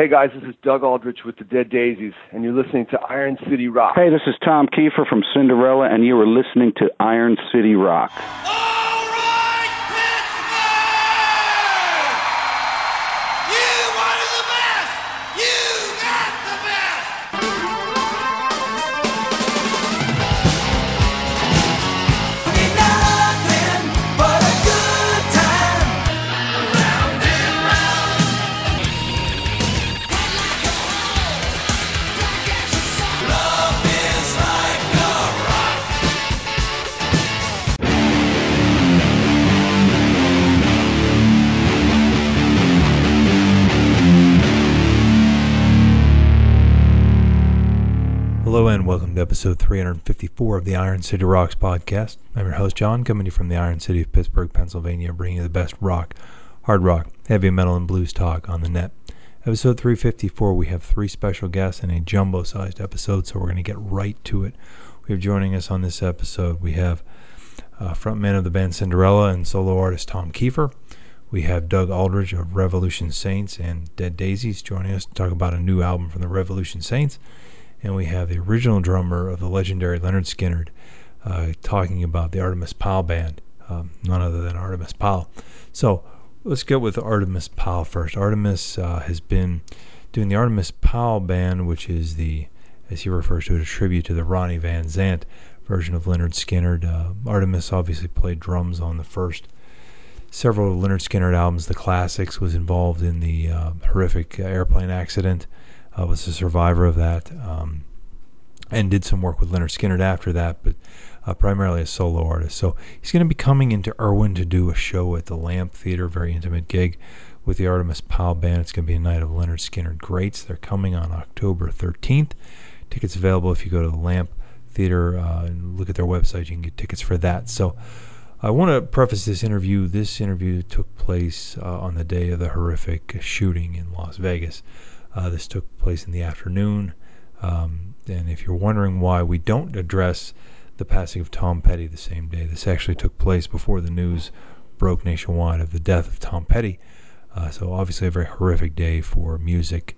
Hey guys, this is Doug Aldrich with the Dead Daisies, and you're listening to Iron City Rock. Hey, this is Tom Keifer from Cinderella, and you are listening to Iron City Rock. Episode 354 of the Iron City Rocks podcast. I'm your host John, coming to you from the Iron City of Pittsburgh, Pennsylvania, bringing you the best rock, hard rock, heavy metal, and blues talk on the net. Episode 354, we have three special guests in a jumbo-sized episode, so we're going to get right to it. We have joining us on this episode, we have uh, frontman of the band Cinderella and solo artist Tom Keifer. We have Doug Aldrich of Revolution Saints and Dead Daisies joining us to talk about a new album from the Revolution Saints and we have the original drummer of the legendary Lynyrd Skynyrd uh, talking about the Artimus Pyle band, um, none other than Artimus Pyle. So let's get with Artimus Pyle first. Artimus uh, has been doing the Artimus Pyle band, which is the, as he refers to it, a tribute to the Ronnie Van Zant version of Lynyrd Skynyrd. Uh, Artimus obviously played drums on the first several Lynyrd Skynyrd albums. The Classics was involved in the uh, horrific airplane accident uh, was a survivor of that, um, and did some work with Lynyrd Skynyrd after that, but uh, primarily a solo artist. So he's going to be coming into Irwin to do a show at the Lamp Theater, very intimate gig with the Artimus Pyle Band. It's going to be a night of Lynyrd Skynyrd greats. They're coming on October 13th. Tickets available if you go to the Lamp Theater uh, and look at their website. You can get tickets for that. So. I want to preface this interview. This interview took place uh, on the day of the horrific shooting in Las Vegas. Uh, this took place in the afternoon. Um, and if you're wondering why we don't address the passing of Tom Petty the same day, this actually took place before the news broke nationwide of the death of Tom Petty. Uh, so obviously a very horrific day for music.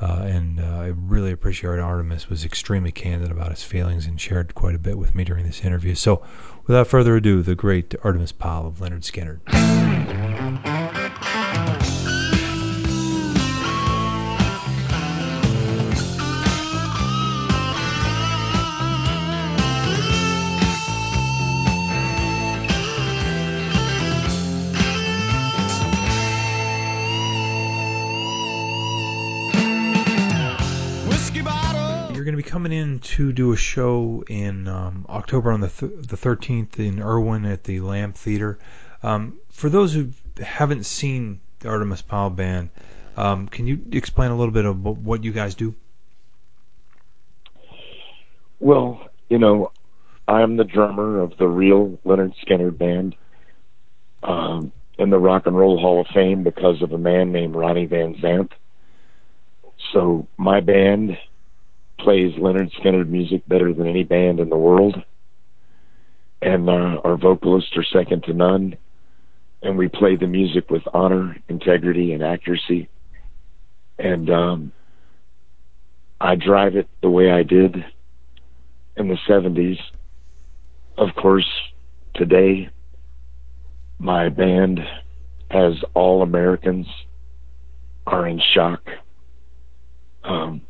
Uh, and uh, I really appreciate Artimus was extremely candid about his feelings and shared quite a bit with me during this interview. So without further ado, the great Artimus Pyle of Lynyrd Skynyrd. Coming in to do a show in um, October on the th- the 13th in Irwin at the Lamp Theater. Um, for those who haven't seen the Artemis Pyle band, um, can you explain a little bit of what you guys do? Well, you know, I'm the drummer of the real Lynyrd Skynyrd band um, in the Rock and Roll Hall of Fame because of a man named Ronnie Van Zant. So my band plays Lynyrd Skynyrd music better than any band in the world. And uh, our vocalists are second to none. And we play the music with honor, integrity, and accuracy. And um, I drive it the way I did in the 70s. Of course, today, my band, as all Americans, are in shock. Um,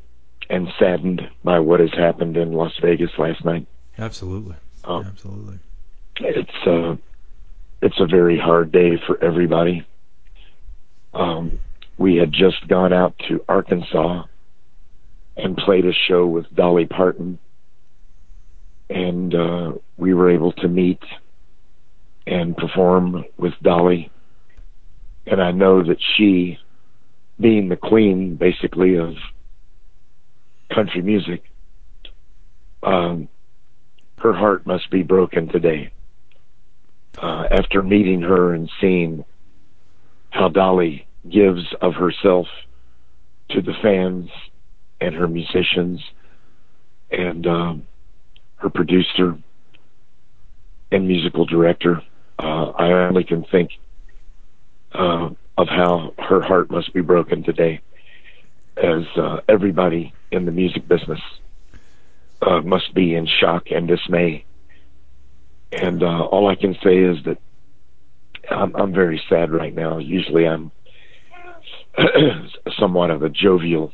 and saddened by what has happened in Las Vegas last night. Absolutely, um, absolutely. It's uh, it's a very hard day for everybody. Um, we had just gone out to Arkansas and played a show with Dolly Parton, and uh, we were able to meet and perform with Dolly. And I know that she, being the queen, basically of country music, um, her heart must be broken today. Uh, after meeting her and seeing how Dolly gives of herself to the fans and her musicians and um, her producer and musical director, uh, I only can think uh, of how her heart must be broken today. As uh, everybody in the music business uh, must be in shock and dismay. And uh, all I can say is that I'm, I'm very sad right now. Usually, I'm somewhat of a jovial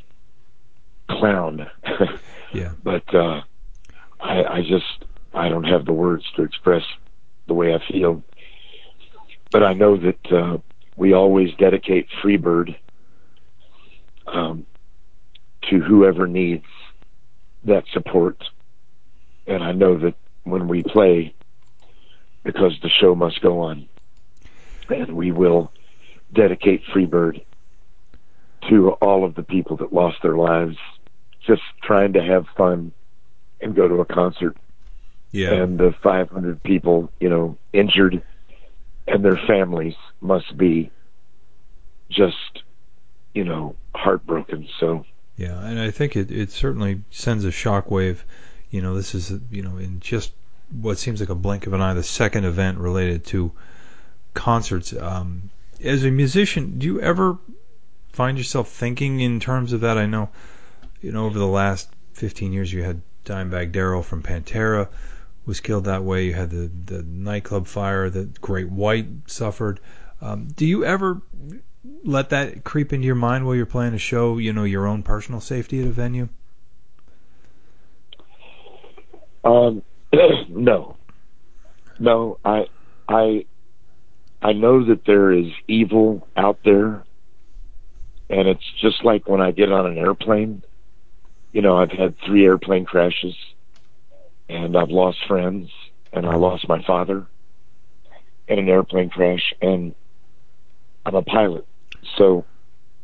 clown. yeah. But uh, I, I just I don't have the words to express the way I feel. But I know that uh, we always dedicate Freebird um, to whoever needs that support. And I know that when we play, because the show must go on, and we will dedicate Freebird to all of the people that lost their lives just trying to have fun and go to a concert. Yeah. And the 500 people, you know, injured and their families must be just, you know, heartbroken. So. Yeah, and I think it, it certainly sends a shockwave. You know, this is, you know, in just what seems like a blink of an eye, the second event related to concerts. Um, as a musician, do you ever find yourself thinking in terms of that? I know, you know, over the last 15 years, you had Dimebag Darrell from Pantera was killed that way. You had the the nightclub fire that Great White suffered. Um, do you ever let that creep into your mind while you're playing a show? You know, your own personal safety at a venue. Um, no, no. I, I, I know that there is evil out there, and it's just like when I get on an airplane. You know, I've had three airplane crashes, and I've lost friends, and I lost my father in an airplane crash, and I'm a pilot. So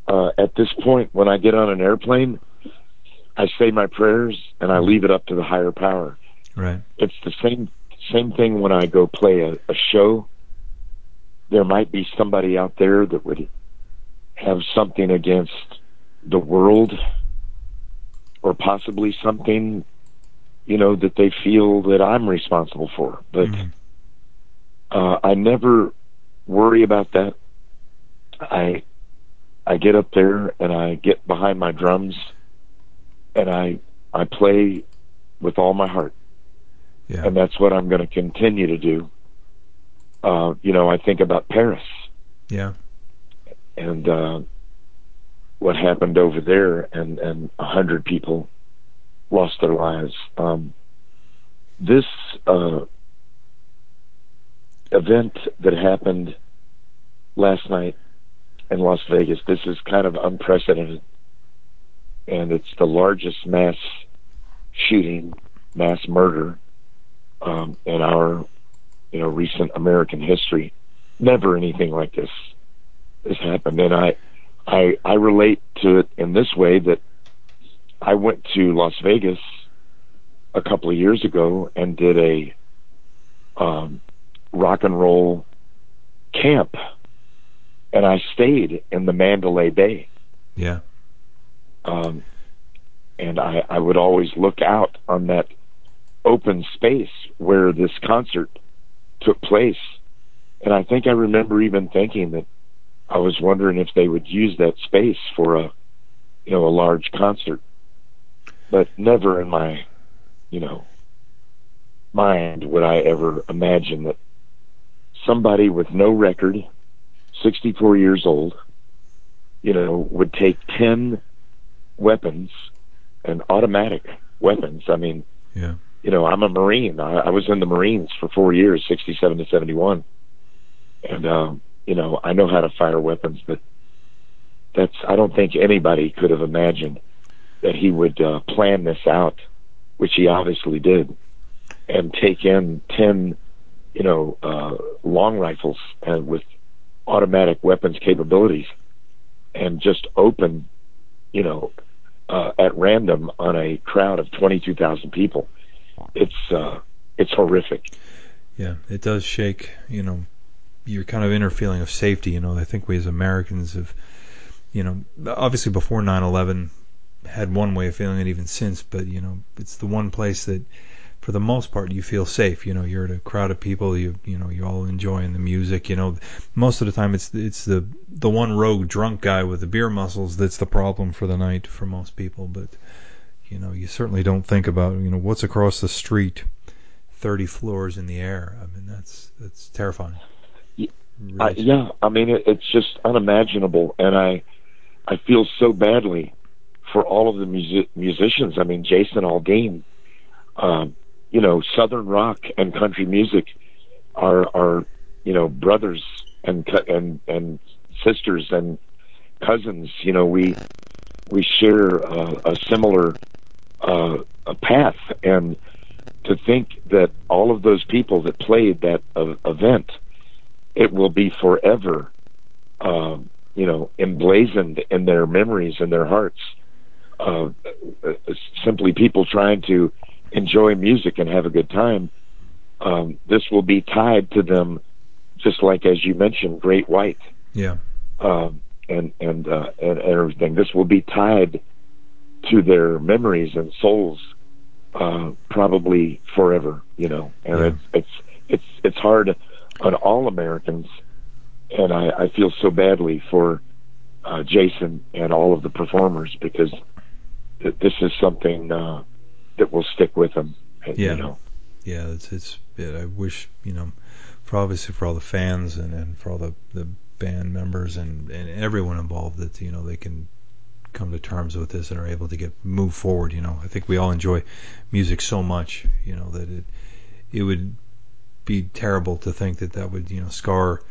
uh, at this point, when I get on an airplane, I say my prayers and I leave it up to the higher power. Right. It's the same same thing when I go play a, a show. There might be somebody out there that would have something against the world or possibly something you know that they feel that I'm responsible for but Mhm. uh, I never worry about that I I get up there and I get behind my drums and I I play with all my heart Yeah. and that's what I'm going to continue to do. Uh, you know, I think about Paris Yeah. and uh, what happened over there, and and a hundred people lost their lives. Um, this uh, event that happened last night in Las Vegas, this is kind of unprecedented, and it's the largest mass shooting, mass murder um, in our, you know, recent American history. Never anything like this has happened, and I, I, I relate to it in this way that I went to Las Vegas a couple of years ago and did a um, rock and roll camp, and I stayed in the Mandalay Bay. Yeah. Um, and I, I would always look out on that open space where this concert took place. And I think I remember even thinking that I was wondering if they would use that space for a, you know, a large concert. But never in my, you know, mind would I ever imagine that somebody with no record, 64 years old, you know, would take 10 weapons and automatic weapons. I mean, Yeah. you know, I'm a Marine. I, I was in the Marines for four years, 67 to 71. And, um, you know, I know how to fire weapons, but that's, I don't think anybody could have imagined that he would uh, plan this out, which he obviously did, and take in 10, you know, uh, long rifles and with automatic weapons capabilities and just open, you know, uh, at random on a crowd of 22,000 people. It's, uh, it's horrific. Yeah, it does shake, you know, your kind of inner feeling of safety. You know, I think we as Americans have, you know, obviously before 9/11 had one way of feeling it even since, but you know, it's the one place that, for the most part you feel safe. You know, you're at a crowd of people. You you know you're all enjoying the music. You know, most of the time it's it's the the one rogue drunk guy with the beer muscles that's the problem for the night for most people. But you know, you certainly don't think about you know what's across the street, thirty floors in the air. I mean, that's that's terrifying. Really yeah, I mean it, it's just unimaginable, and I I feel so badly for all of the music, musicians. I mean, Jason Aldean, um, you know, Southern rock and country music are are you know brothers and and and sisters and cousins. You know, we we share a similar uh, a path, and to think that all of those people that played that uh, event, it will be forever, um, you know, emblazoned in their memories and their hearts. Uh, uh, simply people trying to enjoy music and have a good time. Um, this will be tied to them, just like as you mentioned, Great White. Yeah. Um, and and, uh, and and everything. This will be tied to their memories and souls, uh, probably forever. You know, and yeah. it's it's it's it's hard on all Americans, and I, I feel so badly for uh, Jason and all of the performers because th- this is something uh, that will stick with them. Yeah. You know? Yeah, it's it's. It, I wish you know, for obviously for all the fans and, and for all the the band members and and everyone involved that you know they can come to terms with this and are able to get move forward. You know, I think we all enjoy music so much. You know that it it would be terrible to think that that would you know scar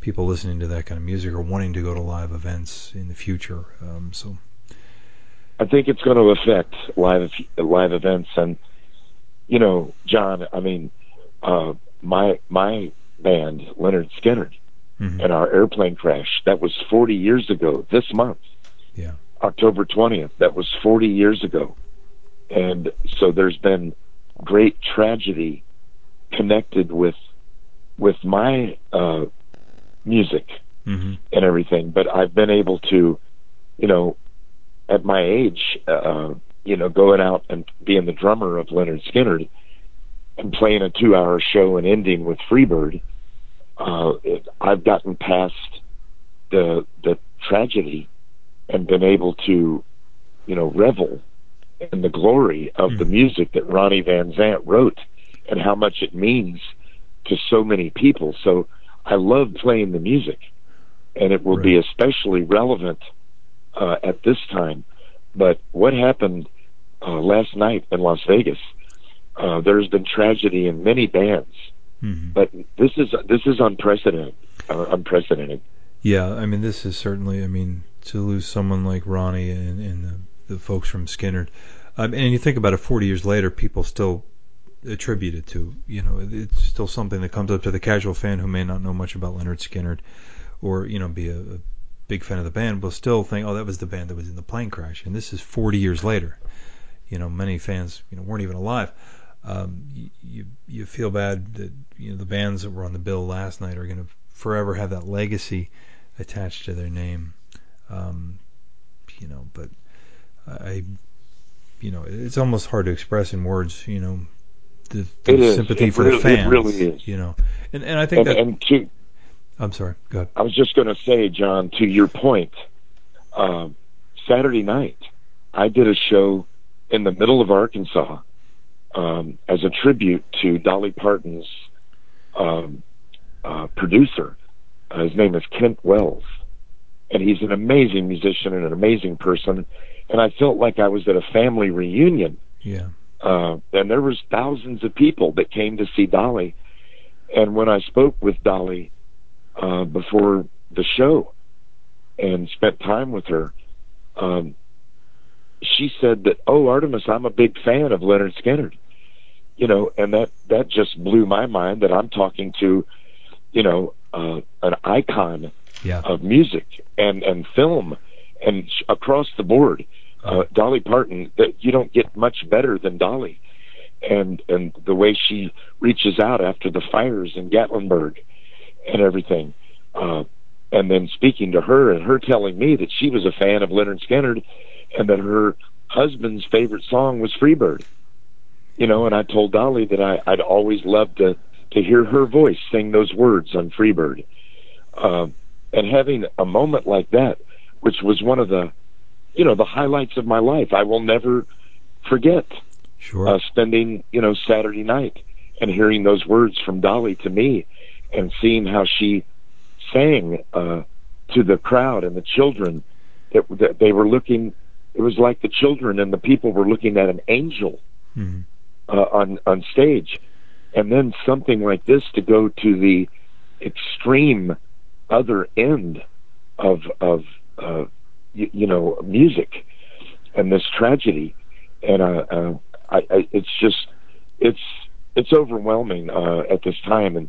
people listening to that kind of music or wanting to go to live events in the future. Um, so I think it's going to affect live live events, and you know, John. I mean, uh, my my band, Lynyrd Skynyrd, mm-hmm. and our airplane crash. That was 40 years ago. This month, yeah, October 20th. That was 40 years ago, and so there's been great tragedy connected with with my uh, music mm-hmm. and everything. But I've been able to, you know, at my age, uh, you know, going out and being the drummer of Lynyrd Skynyrd and playing a two-hour show and ending with Freebird, uh, it, I've gotten past the the tragedy and been able to, you know, revel in the glory of mm. the music that Ronnie Van Zant wrote and how much it means to so many people. So I love playing the music, and it will right. be especially relevant uh, at this time. But what happened uh, last night in Las Vegas? Uh, there's been tragedy in many bands, mm-hmm. but this is this is unprecedented. Uh, unprecedented. Yeah, I mean, this is certainly. I mean, to lose someone like Ronnie and, and the, the folks from Skynyrd, um, and you think about it, 40 years later, people still attribute it to. You know, it's still something that comes up to the casual fan who may not know much about Lynyrd Skynyrd, or you know, be a, a big fan of the band will still think, oh, that was the band that was in the plane crash, and this is 40 years later. You know, many fans you know weren't even alive. Um, you, you you feel bad that you know the bands that were on the bill last night are going to forever have that legacy attached to their name. Um, you know, but I, you know, it's almost hard to express in words. You know, the, the sympathy for really, the fans. It really is. You know, and and I think and, that. And to, I'm sorry. Go ahead. I was just going to say, John, to your point, um, Saturday night, I did a show in the middle of Arkansas um, as a tribute to Dolly Parton's um, uh, producer. Uh, his name is Kent Wells, and he's an amazing musician and an amazing person. And I felt like I was at a family reunion. Yeah. Uh, and there was thousands of people that came to see Dolly. And when I spoke with Dolly uh, before the show and spent time with her, um, she said that, "Oh, Artimus, I'm a big fan of Lynyrd Skynyrd." You know, and that that just blew my mind that I'm talking to, you know, uh, an icon yeah. of music and and film and across the board. Uh, Dolly Parton, that you don't get much better than Dolly, and and the way she reaches out after the fires in Gatlinburg, and everything. Uh, and then speaking to her and her telling me that she was a fan of Lynyrd Skynyrd and that her husband's favorite song was Freebird. you know, and I told Dolly that I, I'd always loved to to hear her voice sing those words on Freebird, um, and having a moment like that, which was one of the, you know, the highlights of my life. I will never forget. Sure. Uh, spending you know Saturday night and hearing those words from Dolly to me, and seeing how she sang uh, to the crowd and the children that, that they were looking. It was like the children and the people were looking at an angel hmm uh, on on stage, and then something like this to go to the extreme other end of of uh, you, you know music and this tragedy, and uh, uh, I, I, it's just it's it's overwhelming uh, at this time, and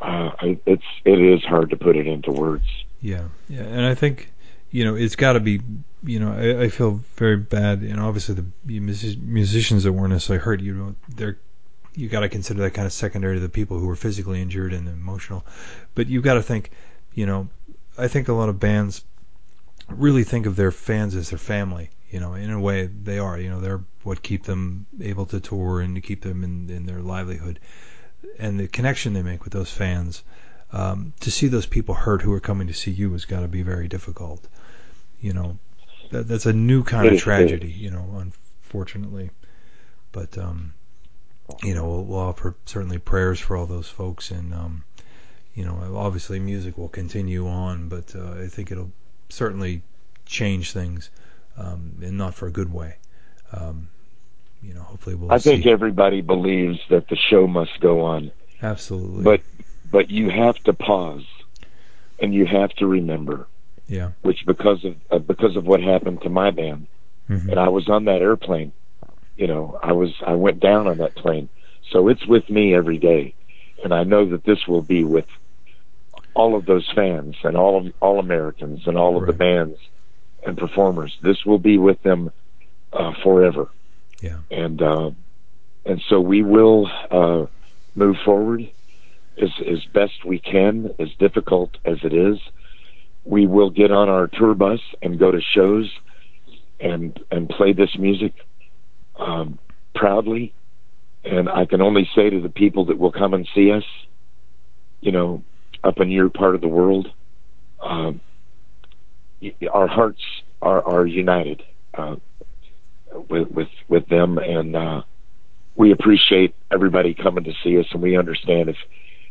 uh, it's it is hard to put it into words. Yeah, yeah, and I think you know it's got to be. You know, I, I feel very bad, and obviously the music- musicians that weren't necessarily hurt, you know, they're you got to consider that kind of secondary to the people who were physically injured and emotional. But you've got to think, you know, I think a lot of bands really think of their fans as their family. You know, in a way they are. You know, they're what keep them able to tour and to keep them in, in their livelihood. And the connection they make with those fans, um, to see those people hurt who are coming to see you has got to be very difficult. You know, that, that's a new kind of tragedy. You know, unfortunately, but um, you know, we'll, we'll offer certainly prayers for all those folks, and um, you know, obviously music will continue on, but uh, I think it'll certainly change things, um, and not for a good way. Um, you know, hopefully we'll I see. think everybody believes that the show must go on, Absolutely. but but you have to pause, and you have to remember, yeah. which because of uh, because of what happened to my band, hmm and I was on that airplane. You know, I was I went down on that plane, so it's with me every day, and I know that this will be with all of those fans and all of all Americans and all of the bands and performers. This will be with them uh, forever. Yeah. and uh, and so we will uh, move forward as as best we can, as difficult as it is. We will get on our tour bus and go to shows and and play this music um, proudly. And I can only say to the people that will come and see us, you know, up in your part of the world, um, our hearts are are united uh, with with with them, and uh, we appreciate everybody coming to see us, and we understand if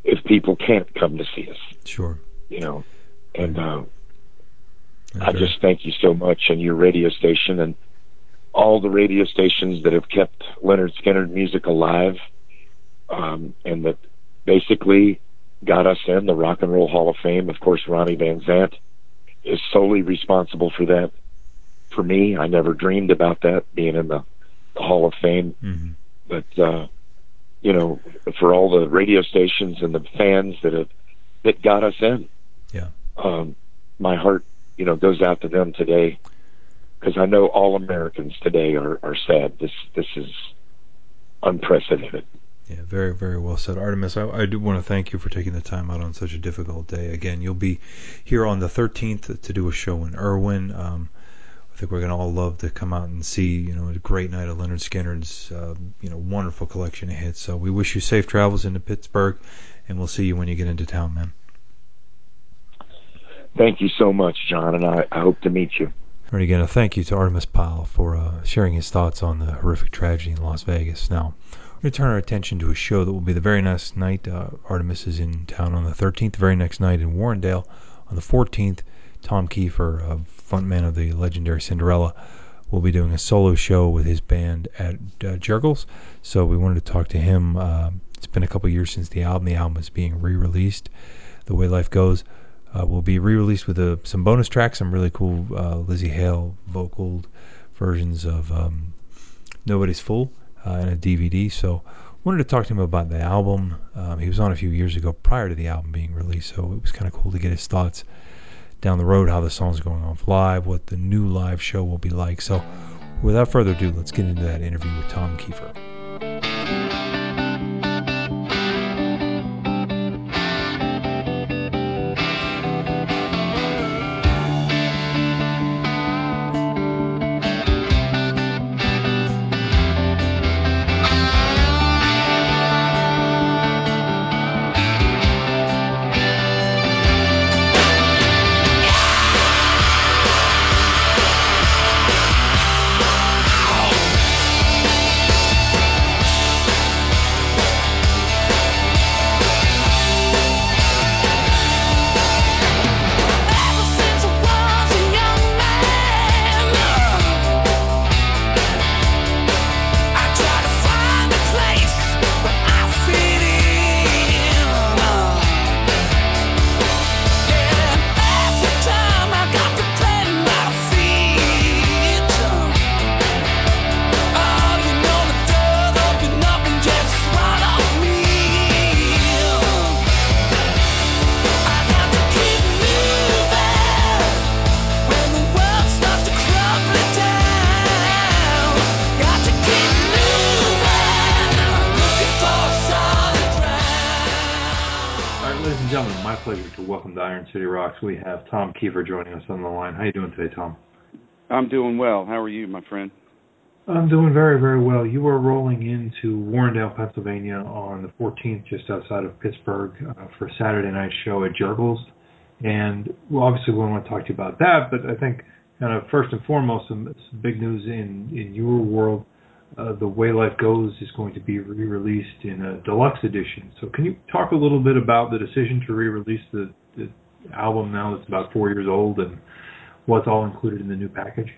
if people can't come to see us, Sure. you know. And uh, I just thank you so much, and your radio station, and all the radio stations that have kept Lynyrd Skynyrd music alive, um, and that basically got us in the Rock and Roll Hall of Fame. Of course, Ronnie Van Zant is solely responsible for that. For me, I never dreamed about that being in the, the Hall of Fame Mhm. but uh, you know, for all the radio stations and the fans that have that got us in, Yeah. um, my heart, you know, goes out to them today because I know all Americans today are are sad. This this is unprecedented. Yeah, very, very well said. Artimus, I, I do want to thank you for taking the time out on such a difficult day. Again, you'll be here on the 13th to do a show in Irwin. Um, I think we're going to all love to come out and see, you know, a great night of Lynyrd Skynyrd's, uh, you know, wonderful collection of hits. So we wish you safe travels into Pittsburgh, and we'll see you when you get into town, man. Thank you so much, John, and I, I hope to meet you. Right, again, a thank you to Artimus Pyle for uh, sharing his thoughts on the horrific tragedy in Las Vegas. Now, we're going to turn our attention to a show that will be the very next night. Uh, Artimus is in town on the 13th, the very next night in Warrendale. On the 14th, Tom Keifer, uh, frontman of the legendary Cinderella, will be doing a solo show with his band at uh, Jergel's. So we wanted to talk to him. Uh, it's been a couple years since the album. The album is being re-released. The way life goes uh, will be re-released with uh, some bonus tracks, some really cool uh, Lzzy Hale vocal versions of um, "Nobody's Fool" uh, and a DVD. So wanted to talk to him about the album. Um, he was on a few years ago prior to the album being released, so it was kind of cool to get his thoughts down the road, how the song's going off live, what the new live show will be like. So without further ado, let's get into that interview with Tom Keifer. Tom Keifer joining us on the line. How you doing today, Tom? I'm doing well. How are you, my friend? I'm doing very, very well. You are rolling into Warrendale, Pennsylvania on the 14th, just outside of Pittsburgh, uh, for a Saturday night show at Jergel's. And well, obviously, we want to talk to you about that, but I think kind of first and foremost, some, some big news in, in your world. Uh, the Way Life Goes is going to be re-released in a deluxe edition. So, can you talk a little bit about the decision to re-release the, the album now that's about four years old and what's all included in the new package?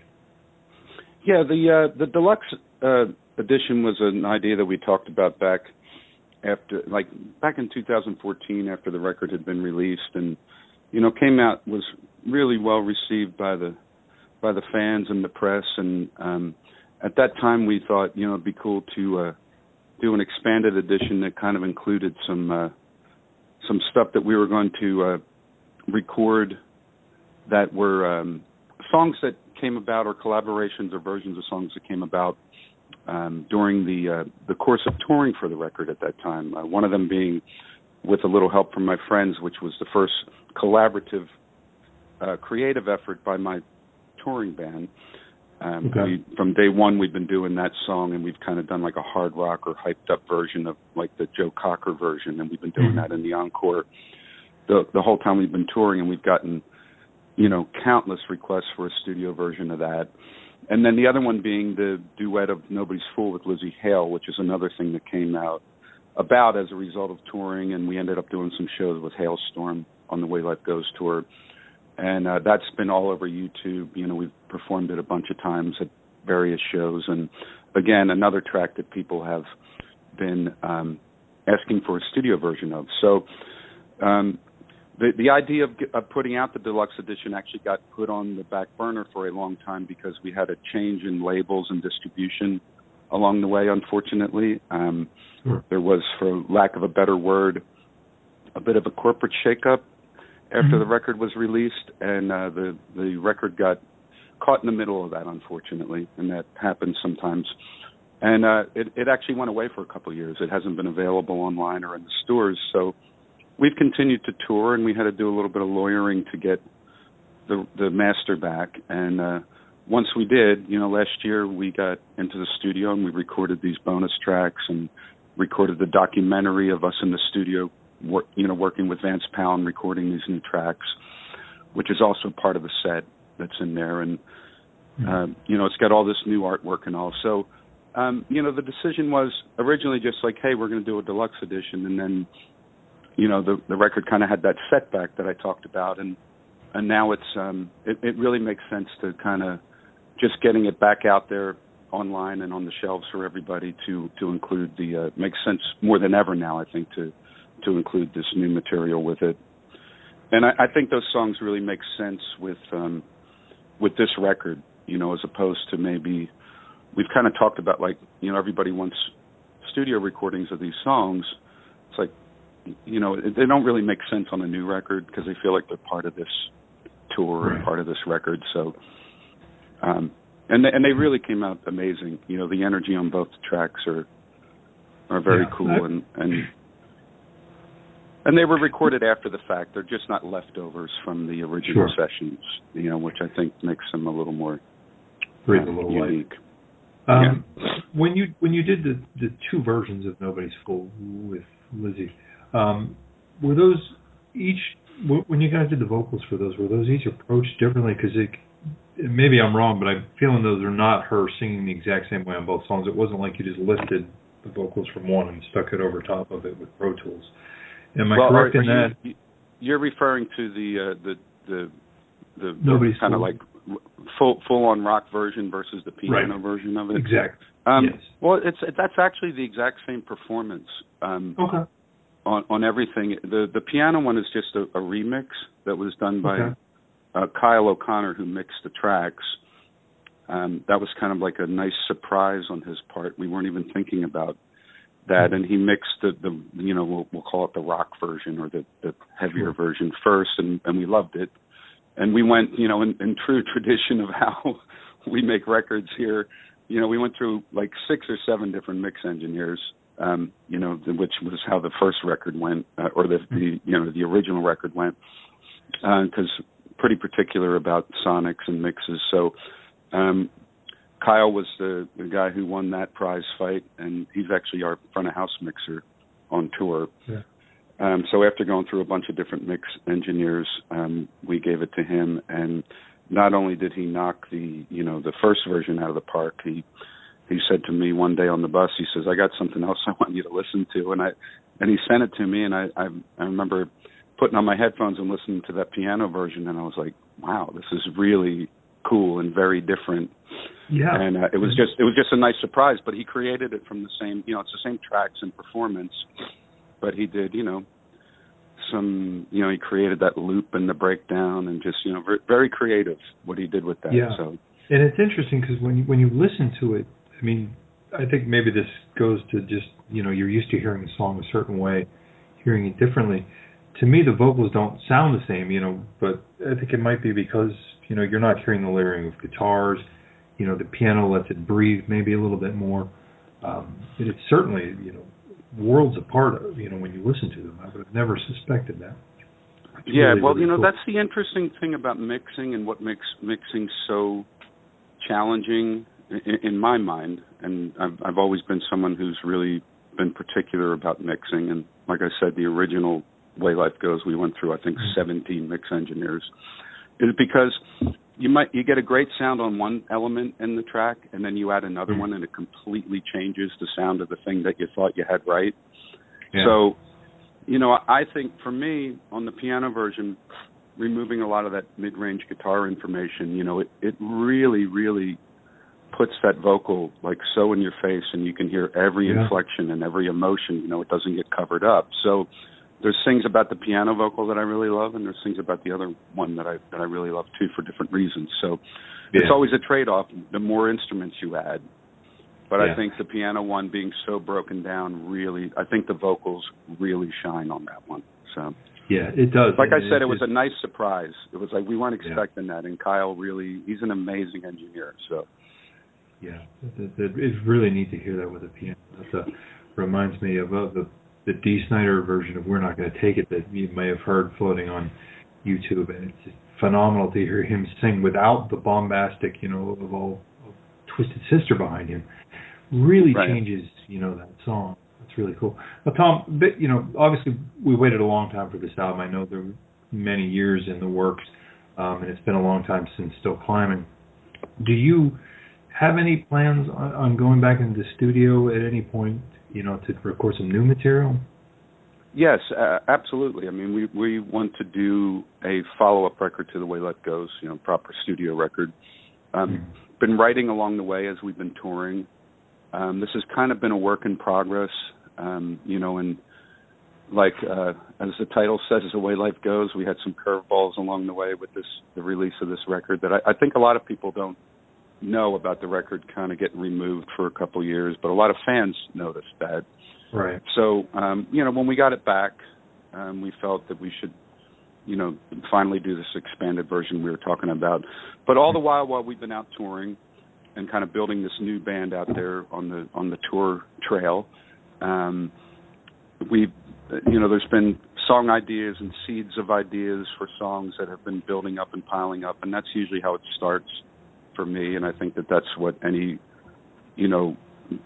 Yeah, the uh, the deluxe uh, edition was an idea that we talked about back after, like back in 2014, after the record had been released, and you know, came out was really well received by the by the fans and the press, and um, at that time we thought, you know, it'd be cool to uh, do an expanded edition that kind of included some uh, some stuff that we were going to uh, record that were um, songs that came about or collaborations or versions of songs that came about um, during the uh, the course of touring for the record at that time. Uh, one of them being with a little help from my friends, which was the first collaborative uh, creative effort by my touring band. Um, okay. we, from day one, we've been doing that song, and we've kind of done like a hard rock or hyped up version of like the Joe Cocker version, and we've been doing mm-hmm. that in the encore the the whole time we've been touring, and we've gotten you know, countless requests for a studio version of that. And then the other one being the duet of Nobody's Fool with Lzzy Hale, which is another thing that came out about as a result of touring, and we ended up doing some shows with Halestorm on the Way Life Goes tour. And uh, that's been all over YouTube. You know, we've performed it a bunch of times at various shows. And again, another track that people have been um, asking for a studio version of. So um, the the idea of, of putting out the deluxe edition actually got put on the back burner for a long time because we had a change in labels and distribution along the way. Unfortunately, um, sure. there was, for lack of a better word, a bit of a corporate shakeup after mm-hmm. the record was released, and uh, the the record got caught in the middle of that, unfortunately, and that happens sometimes. And uh, it, it actually went away for a couple of years. It hasn't been available online or in the stores, so we've continued to tour, and we had to do a little bit of lawyering to get the the master back. And uh, once we did, you know, last year we got into the studio and we recorded these bonus tracks and recorded the documentary of us in the studio, wor- you know, working with Vance Powell and recording these new tracks, which is also part of the set that's in there. And mm-hmm. you know, it's got all this new artwork and all. So. Um, you know, the decision was originally just like, hey, we're going to do a deluxe edition, and then you know the the record kind of had that setback that I talked about, and and now it's um it, it really makes sense to kind of just getting it back out there online and on the shelves for everybody to to include the uh, makes sense more than ever now I think to to include this new material with it, and I, I think those songs really make sense with um with this record, you know, as opposed to maybe we've kind of talked about like you know everybody wants studio recordings of these songs. It's like you know they don't really make sense on a new record because they feel like they're part of this tour and part of this record. So, um, and they, and they really came out amazing. You know, the energy on both tracks are are very yeah, cool and and and they were recorded after the fact. They're just not leftovers from the original sure. sessions. You know, which I think makes them a little more uh, a little unique. Um, yeah. When you when you did the the two versions of Nobody's Fool with Lzzy, um, were those each when you guys did the vocals for those? Were those each approached differently? Because maybe I'm wrong, but I'm feeling those are not her singing the exact same way on both songs. It wasn't like you just lifted the vocals from one and stuck it over top of it with Pro Tools. Am I well, correct are, in that? You, you're referring to the uh, the the the, the kind of like full full on rock version versus the piano right. version of it. Exactly. Um, yes. Well, it's that's actually the exact same performance. Um, okay on on everything. The the piano one is just a, a remix that was done by okay. uh, Kyle O'Connor, who mixed the tracks. Um, that was kind of like a nice surprise on his part. We weren't even thinking about that, and he mixed the, the you know we'll, we'll call it the rock version or the, the heavier sure. version first, and, and we loved it. And we went, you know, in, in true tradition of how we make records here. You know, we went through like six or seven different mix engineers um, you know, which was how the first record went, uh, or the, the you know the original record went, because uh, pretty particular about sonics and mixes. So um, Kyle was the the guy who won that prize fight, and he's actually our front of house mixer on tour. Yeah. Um, so after going through a bunch of different mix engineers, um, we gave it to him, and not only did he knock the you know the first version out of the park, he he said to me one day on the bus, he says, "I got something else I want you to listen to," and I and he sent it to me, and I I, I remember putting on my headphones and listening to that piano version, and I was like, "Wow, this is really cool and very different." Yeah, and uh, it was just it was just a nice surprise. But he created it from the same, you know, it's the same tracks and performance, but he did, you know, some, you know, he created that loop and the breakdown, and just, you know, very, creative what he did with that. Yeah. So. And it's interesting because when you, when you listen to it, I mean, I think maybe this goes to just you know you're used to hearing a song a certain way, hearing it differently. To me, the vocals don't sound the same, you know, but I think it might be because you know you're not hearing the layering of guitars. You know, the piano lets it breathe maybe a little bit more. Um, it's certainly you know worlds apart. Of you know, when you listen to them, I would have never suspected that. It's yeah, really, well, really you know, cool. that's the interesting thing about mixing and what makes mixing so challenging in, my mind, and I've, I've always been someone who's really been particular about mixing. And like I said, the original way life goes, we went through I think mm-hmm. 17 mix engineers. Is because you might you get a great sound on one element in the track, and then you add another mm-hmm. one, and it completely changes the sound of the thing that you thought you had right. Yeah. So, you know, I think for me on the piano version, removing a lot of that mid-range guitar information, you know, it it really really puts that vocal like so in your face and you can hear every yeah. inflection and every emotion you know it doesn't get covered up so there's things about the piano vocal that I really love and there's things about the other one that I that I really love too for different reasons so yeah. it's always a trade off the more instruments you add but yeah. I think the piano one being so broken down really I think the vocals really shine on that one so yeah, it does. Like I said, it, it was a nice surprise. It was like we weren't expecting yeah. that, and Kyle really—he's an amazing engineer. So yeah, it's really neat to hear that with a piano. That uh, reminds me of uh, the the Dee Snider version of "We're Not Going to Take It" that you may have heard floating on YouTube, and it's phenomenal to hear him sing without the bombastic, you know, of all of Twisted Sister behind him. Really right. changes, you know, that song. It's really cool. Now, Tom, but, you know, obviously we waited a long time for this album. I know there were many years in the works, um, and it's been a long time since Still Climbing. Do you have any plans on, on going back into the studio at any point, you know, to record some new material? Yes, uh, absolutely. I mean, we we want to do a follow up record to the way Life Goes, you know, proper studio record. Um, mm-hmm. Been writing along the way as we've been touring. Um, this has kind of been a work in progress, um, you know, and like uh, as the title says, as "The Way Life Goes," we had some curveballs along the way with this the release of this record that I, I think a lot of people don't know about the record kind of getting removed for a couple of years, but a lot of fans noticed that. Right. So, um, you know, when we got it back, um, we felt that we should, you know, finally do this expanded version we were talking about. But all the while, while we've been out touring and kind of building this new band out there on the on the tour trail, um, we, you know, there's been song ideas and seeds of ideas for songs that have been building up and piling up, and that's usually how it starts for me, and I think that that's what any you know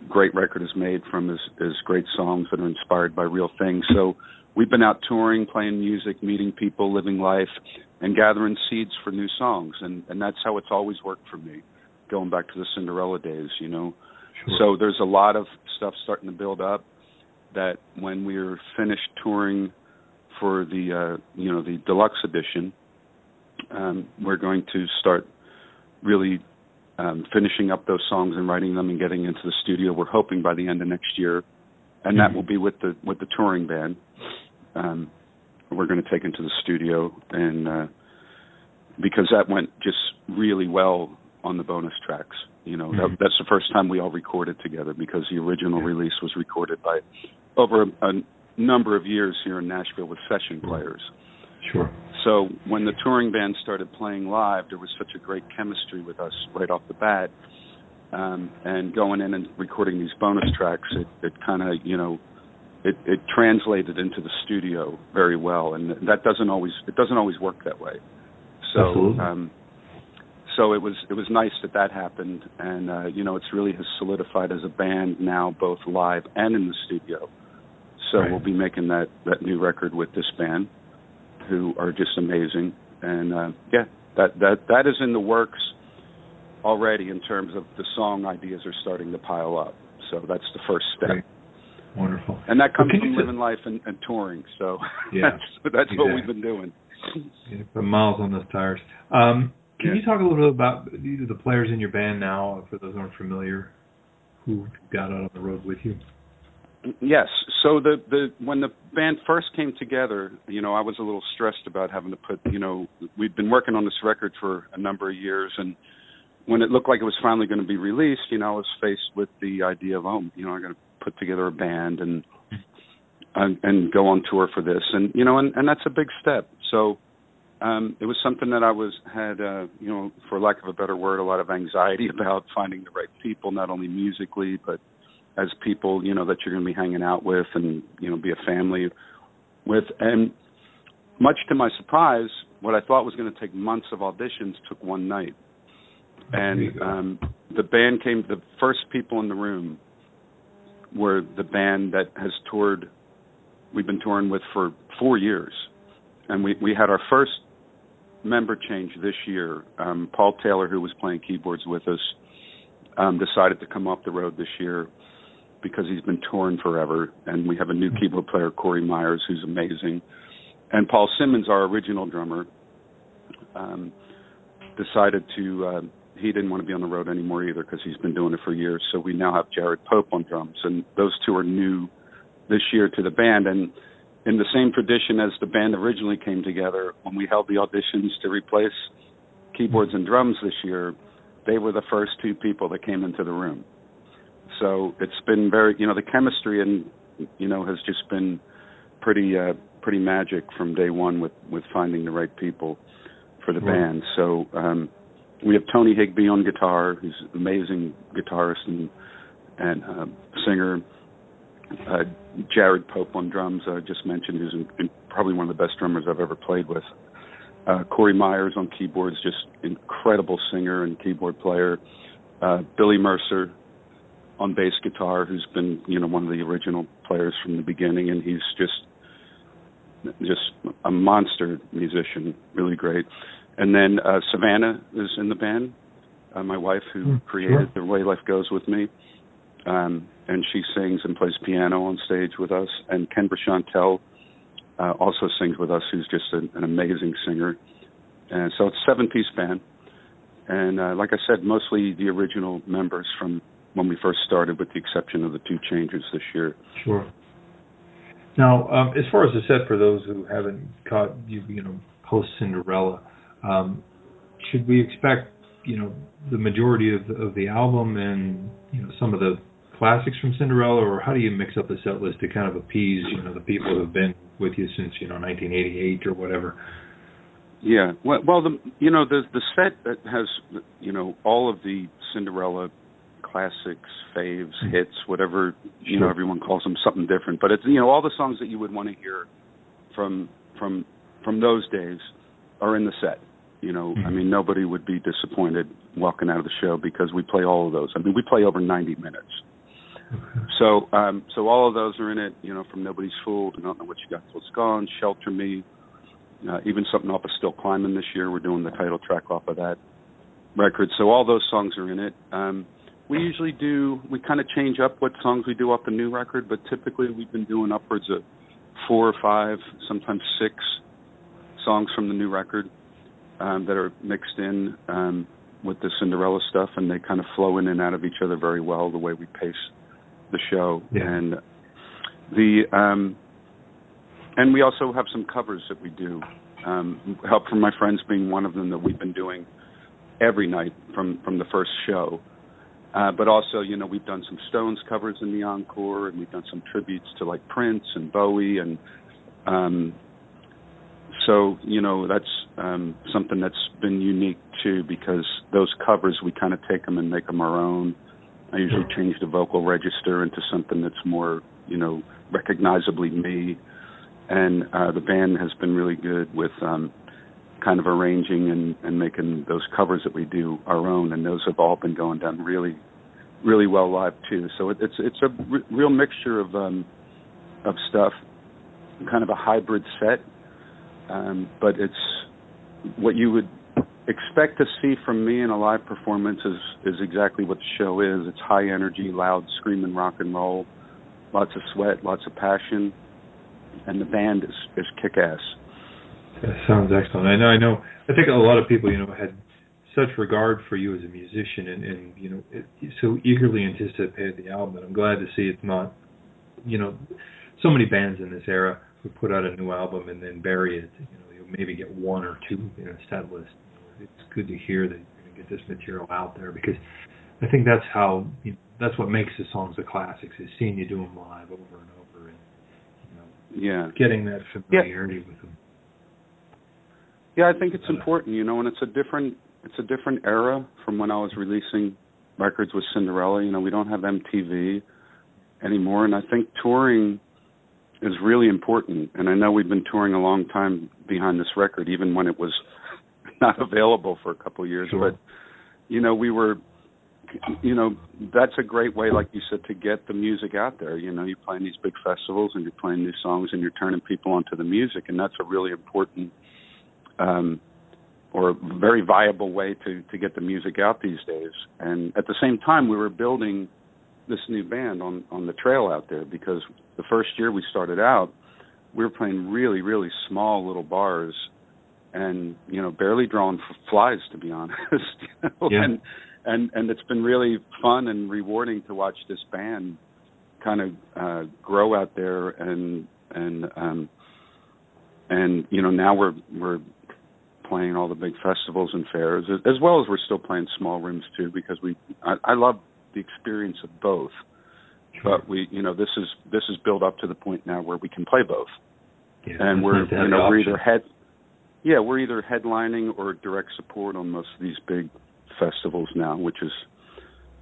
great record is made from is, is great songs that are inspired by real things. So we've been out touring, playing music, meeting people, living life, and gathering seeds for new songs, and and that's how it's always worked for me, going back to the Cinderella days, you know. Sure. So there's a lot of stuff starting to build up that when we're finished touring for the uh, you know the deluxe edition, um, we're going to start really um, finishing up those songs and writing them and getting into the studio. We're hoping by the end of next year, and that will be with the with the touring band. Um, we're going to take into the studio, and uh, because that went just really well on the bonus tracks. You know, mm-hmm. that, that's the first time we all recorded together because the original yeah. release was recorded by over a, a number of years here in Nashville with session players. Sure. So when the touring band started playing live, there was such a great chemistry with us right off the bat um, and going in and recording these bonus tracks, it, it kind of you know it, it translated into the studio very well, and that doesn't always it doesn't always work that way. So um, so it was it was nice that that happened, and uh, you know it's really has solidified as a band now, both live and in the studio. So right. we'll be making that that new record with this band, who are just amazing, and uh, yeah, that that that is in the works already in terms of the song ideas are starting to pile up. So that's the first step. Great. Wonderful. And that comes well, from living life and, and, touring. So yeah, that's, that's exactly. what we've been doing. Yeah, put miles on those tires. Um, can yeah. you talk a little bit about the, the players in your band now, for those who aren't familiar, who got out on the road with you? Yes. So the the when the band first came together, you know, I was a little stressed about having to put, you know, we'd been working on this record for a number of years, and when it looked like it was finally going to be released, you know, I was faced with the idea of, oh, you know, I'm going to put together a band and and, and go on tour for this, and you know, and, and that's a big step. So um, it was something that I was had, uh, you know, for lack of a better word, a lot of anxiety about finding the right people, not only musically, but as people, you know, that you're going to be hanging out with, and you know, be a family with. And much to my surprise, what I thought was going to take months of auditions took one night. And um, the band came. The first people in the room were the band that has toured. We've been touring with for four years, and we we had our first member change this year. Um, Paul Taylor, who was playing keyboards with us, um, decided to come off the road this year because he's been touring forever. And we have a new keyboard player, Corey Myers, who's amazing. And Paul Simmons, our original drummer, um, decided to. Uh, he didn't want to be on the road anymore either because he's been doing it for years. So we now have Jared Pope on drums, and those two are new this year to the band. And in the same tradition as the band originally came together, when we held the auditions to replace keyboards and drums this year, they were the first two people that came into the room. So it's been very, you know, the chemistry and you know has just been pretty uh pretty magic from day one with with finding the right people for the Right. band. So um we have Tony Higbee on guitar, who's an amazing guitarist and and um, singer. Uh, Jared Pope on drums, I just mentioned, who's in, in probably one of the best drummers I've ever played with. Uh, Corey Myers on keyboards, just incredible singer and keyboard player. Uh, Billy Mercer on bass guitar, who's been you know one of the original players from the beginning, and he's just just a monster musician, really great. And then uh, Savannah is in the band, uh, my wife who Mm, created. The Way Life Goes with me. Um, and she sings and plays piano on stage with us. And Kendra Chantelle uh, also sings with us, who's just an, an amazing singer. And so it's a seven piece band. And uh, like I said, mostly the original members from when we first started, with the exception of the two changes this year. Sure. Now, um, as far as the set for those who haven't caught you, you know, post Cinderella, um, should we expect, you know, the majority of the, of the album and you know some of the classics from Cinderella, or how do you mix up the set list to kind of appease, you know, the people who have been with you since you know 1988 or whatever? Yeah. Well, well, the you know the the set that has you know all of the Cinderella classics, faves, hits, whatever you know everyone calls them something different. But it's you know all the songs that you would want to hear from from from those days are in the set. You know, I Mhm. mean nobody would be disappointed walking out of the show because we play all of those. I mean we play over 90 minutes. So um so all of those are in it, you know, from Nobody's Fooled, I don't know what you got till it's gone, Shelter Me, uh, even something off of Still Climbing this year. We're doing the title track off of that record. So all those songs are in it. Um, we usually do. We kind of change up what songs we do off the new record, but typically we've been doing upwards of four or five, sometimes six songs from the new record um, that are mixed in um, with the Cinderella stuff, and they kind of flow in and out of each other very well. The way we pace the show, Yeah. and the um, and we also have some covers that we do. Um, help from my friends being one of them that we've been doing every night from from the first show. Uh, but also, you know, we've done some Stones covers in the encore, and we've done some tributes to like Prince and Bowie, and um, so you know that's um, something that's been unique too because those covers we kind of take them and make them our own. I usually change the vocal register into something that's more you know recognizably me, and uh, the band has been really good with um, kind of arranging and, and making those covers that we do our own, and those have all been going down really, really well live too. So it, it's it's a r- real mixture of um, of stuff, kind of a hybrid set, um, but it's what you would expect to see from me in a live performance is is exactly what the show is. It's high energy, loud, screaming rock and roll, lots of sweat, lots of passion, and the band is is kick ass. That sounds excellent. I know. I know. I think a lot of people, you know, had such regard for you as a musician, and, and you know, it, so eagerly anticipated the album. And I'm glad to see it's not, you know, so many bands in this era who put out a new album and then bury it. You know, you maybe get one or two in a set list. It's good to hear that you're going to get this material out there because I think that's how you know, that's what makes the songs the classics is seeing you do them live over and over and you know, Yeah. getting that familiarity with them. Yeah, I think it's important, you know, and it's a different it's a different era from when I was releasing records with Cinderella. You know, we don't have MTV anymore, and I think touring is really important. And I know we've been touring a long time behind this record, even when it was not available for a couple of years. Sure. But you know, we were, you know, that's a great way, like you said, to get the music out there. You know, you're playing these big festivals and you're playing new songs and you're turning people onto the music, and that's a really important um, or very viable way to to get the music out these days. And at the same time, we were building this new band on on the trail out there because the first year we started out, we were playing really really small little bars, and you know barely drawing f- flies to be honest. you know? Yeah. And and and it's been really fun and rewarding to watch this band kind of uh grow out there and and um and you know now we're we're playing all the big festivals and fairs as- well as we're still playing small rooms too because we I, I love the experience of both. But we you know this is this is built up to the point now where we can play both. Yeah, and we're nice you know we're either head yeah we're either headlining or direct support on most of these big festivals now which is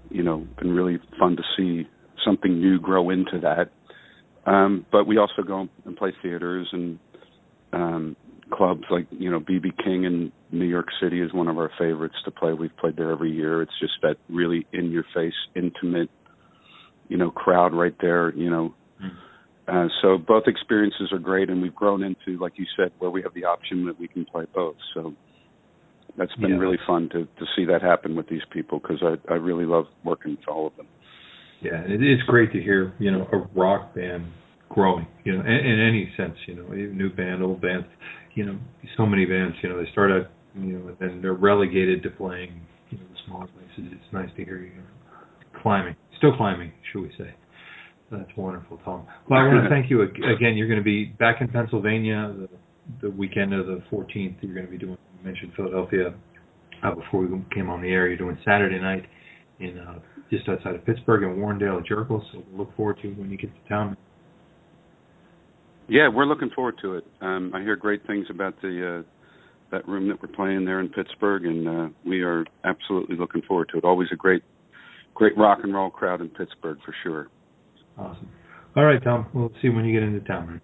you know been really fun to see something new grow into that. Um but we also go and play theaters and um clubs like you know BB King in New York City is one of our favorites to play we've played there every year it's just that really in your face intimate you know crowd right there you know Mm. uh, so both experiences are great, and we've grown into, like you said, where we have the option that we can play both. So that's been Yeah. really fun to to see that happen with these people because I I really love working with all of them. Yeah, it is great to hear, you know, a rock band growing, you know, in, in any sense, you know, new band, old band, you know, so many bands, you know, they start out, you know, and then they're relegated to playing, you know, the smaller places. It's nice to hear you know, climbing, still climbing, should we say. That's wonderful, Tom. Well, I want to thank you again. You're going to be back in Pennsylvania the, the weekend of the 14th. You're going to be doing, you mentioned Philadelphia uh, before we came on the air. You're doing Saturday night in uh, just outside of Pittsburgh and Warrendale at. So we'll look forward to when you get to town. Yeah, we're looking forward to it. Um, I hear great things about the uh, that room that we're playing there in Pittsburgh, and uh, we are absolutely looking forward to it. Always a great great rock and roll crowd in Pittsburgh for sure. Awesome. All right, Tom. We'll see you when you get into town.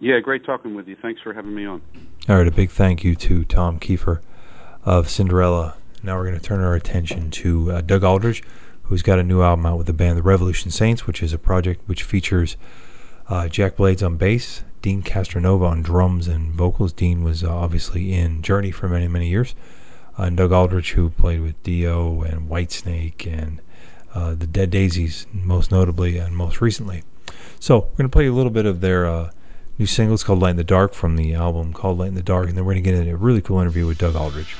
Yeah, great talking with you. Thanks for having me on. All right, a big thank you to Tom Keifer of Cinderella. Now we're going to turn our attention to uh, Doug Aldrich, who's got a new album out with the band The Revolution Saints, which is a project which features uh, Jack Blades on bass, Deen Castronovo on drums and vocals. Dean was uh, obviously in Journey for many, many years. Uh, and Doug Aldrich, who played with Dio and Whitesnake and uh, the Dead Daisies, most notably and most recently. So we're going to play a little bit of their uh, new single. It's called Light in the Dark from the album called Light in the Dark, and then we're going to get into a really cool interview with Doug Aldrich.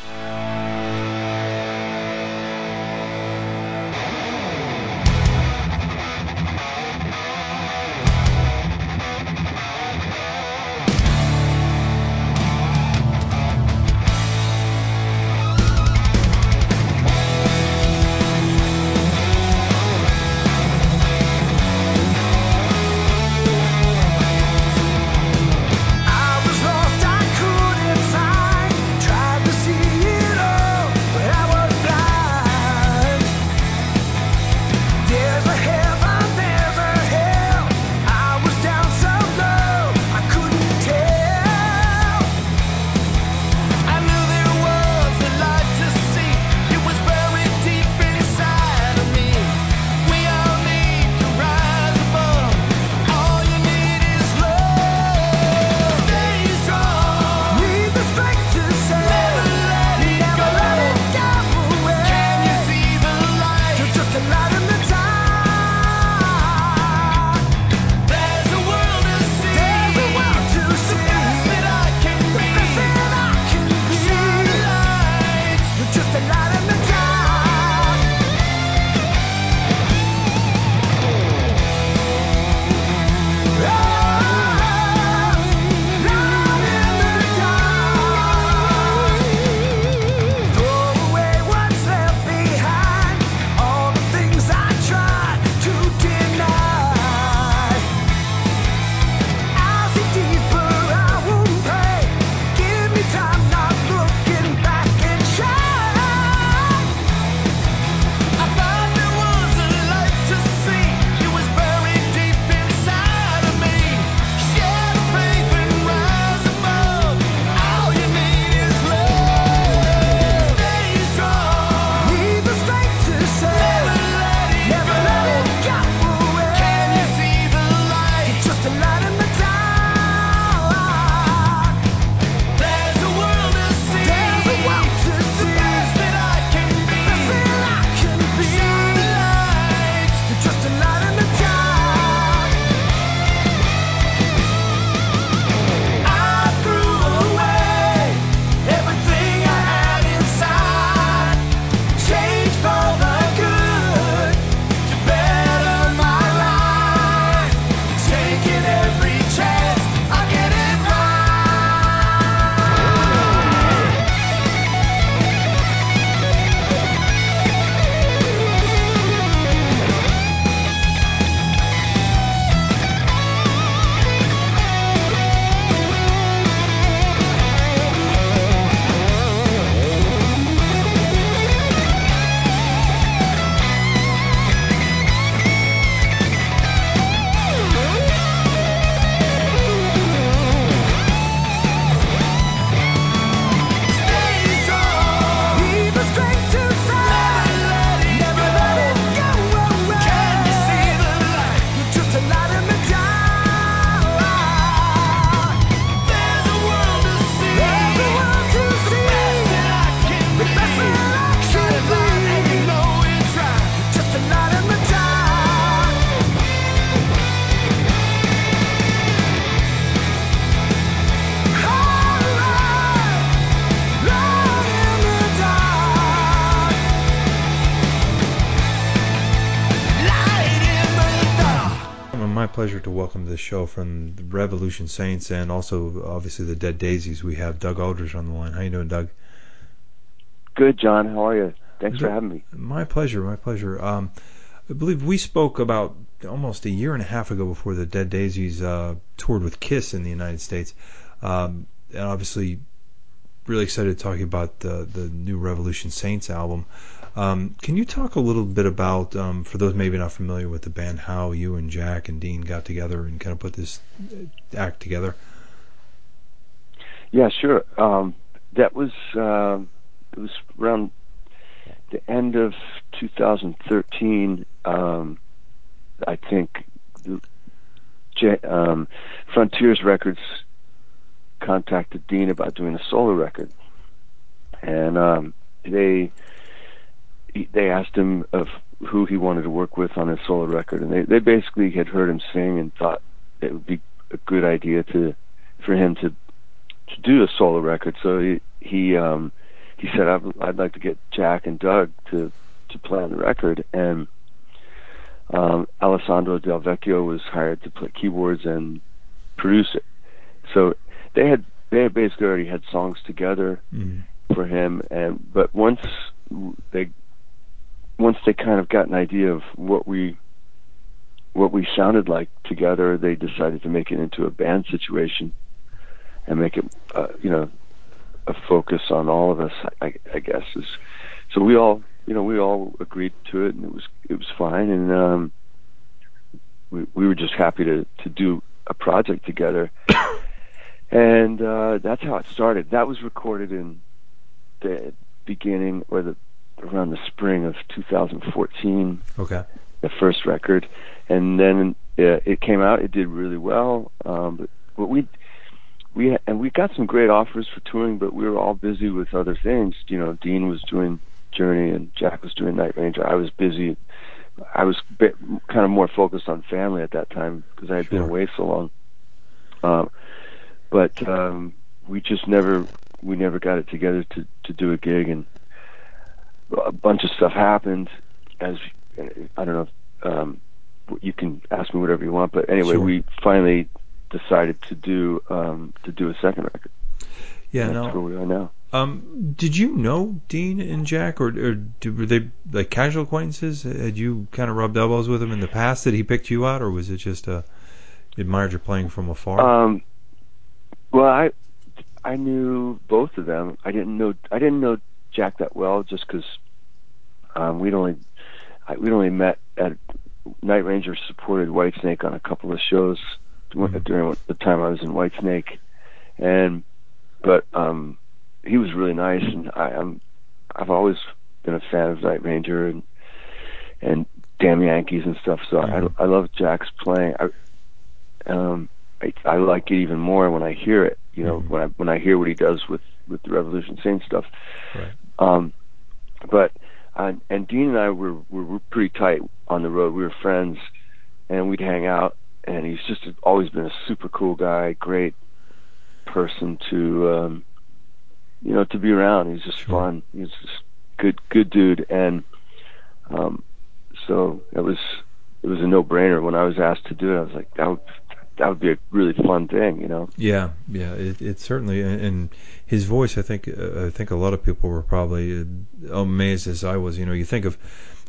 Pleasure to welcome to the show from the Revolution Saints and also obviously the Dead Daisies. We have Doug Aldrich on the line. How you doing, Doug? Good, John. How are you? Thanks for having me. My pleasure. My pleasure. Um, I believe we spoke about almost a year and a half ago before the Dead Daisies uh, toured with Kiss in the United States, um, and obviously really excited to talk about the the new Revolution Saints album. Um, can you talk a little bit about, um, for those maybe not familiar with the band, how you and Jack and Deen got together and kind of put this act together? Yeah, sure. Um, that was uh, it was around the end of 2013. Um, I think um, Frontiers Records contacted Deen about doing a solo record, and um, they they asked him of who he wanted to work with on his solo record, and they they basically had heard him sing and thought it would be a good idea to for him to to do a solo record. So he he um, he said I'd, I'd like to get Jack and Doug to to play on the record, and um, Alessandro Del Vecchio was hired to play keyboards and produce it. So they had they had basically already had songs together mm. for him, and but once they once they kind of got an idea of what we what we sounded like together, they decided to make it into a band situation and make it, uh, you know, a focus on all of us. I, I guess is so we all, you know, we all agreed to it, and it was it was fine, and um, we we were just happy to to do a project together, and uh, that's how it started. That was recorded in the beginning or the around the spring of 2014. Okay. The first record, and then it, it came out. It did really well. Um, but but we we and we got some great offers for touring, but we were all busy with other things. You know, Deen was doing Journey and Jack was doing Night Ranger. I was busy. I was bit, kind of more focused on family at that time because I had sure. been away so long. Um, but um, we just never we never got it together to to do a gig, and a bunch of stuff happened. As I don't know, um, you can ask me whatever you want, but anyway, sure. we finally decided to do um, to do a second record. Yeah, and that's no. where we are now. Um, did you know Deen and Jack, or, or did, were they like casual acquaintances? Had you kind of rubbed elbows with him in the past? Did he pick you out, or was it just a admired your playing from afar? Um, well, I I knew both of them. I didn't know I didn't know Jack that well, just because um, we'd only I, we'd only met at Night Ranger supported Whitesnake on a couple of shows mm-hmm. during the time I was in Whitesnake, and but um, he was really nice, and I, I'm I've always been a fan of Night Ranger and and Damn Yankees and stuff. So mm-hmm. I I love Jack's playing. I um I, I like it even more when I hear it. You know, mm-hmm. when I when I hear what he does with with the Revolution Saint stuff. Right. Um, but uh, and Deen and I were, were were pretty tight on the road. We were friends, and we'd hang out. And he's just always been a super cool guy, great person to um, you know to be around. He's just sure. fun. He's just good good dude, and um, so it was it was a no brainer when I was asked to do it. I was like, that would that would be a really fun thing, you know. Yeah, yeah, it, it certainly and his voice. I think uh, I think a lot of people were probably uh, amazed as I was. You know, you think of,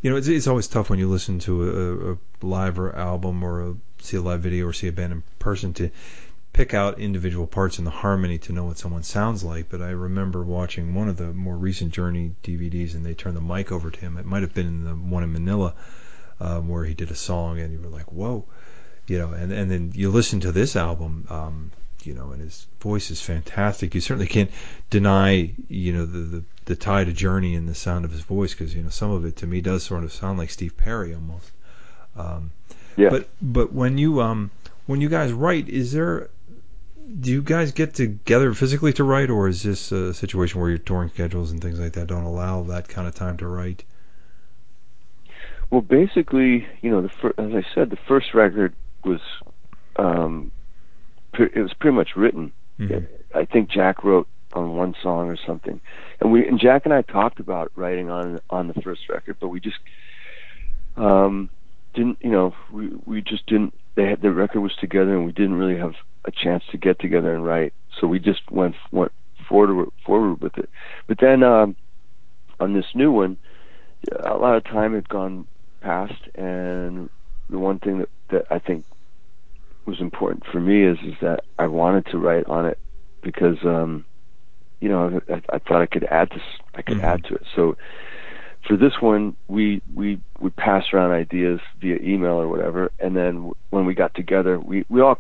you know, it's it's always tough when you listen to a, a live or album or a, see a live video or see a band in person to pick out individual parts in the harmony to know what someone sounds like. But I remember watching one of the more recent Journey DVDs, and they turned the mic over to him. It might have been in the one in Manila um, where he did a song, and you were like, "Whoa." You know, and and then you listen to this album, um, you know, and his voice is fantastic. You certainly can't deny, you know, the the, the tie to Journey and the sound of his voice because you know some of it to me does sort of sound like Steve Perry almost. Um, yeah. But but when you um when you guys write, is there do you guys get together physically to write, or is this a situation where your touring schedules and things like that don't allow that kind of time to write? Well, basically, you know, the fir- as I said, the first record was um, it was pretty much written. Mm-hmm. I think Jack wrote on one song or something, and we and Jack and I talked about writing on on the first record, but we just um, didn't. You know, we we just didn't they had the record was together, and we didn't really have a chance to get together and write. So we just went went forward forward with it. But then um, on this new one, a lot of time had gone past, and the one thing that that I think was important for me is is that I wanted to write on it because um, you know I, I thought I could add this I could Mhm. add to it. So for this one, we we we passed around ideas via email or whatever, and then w- when we got together, we we all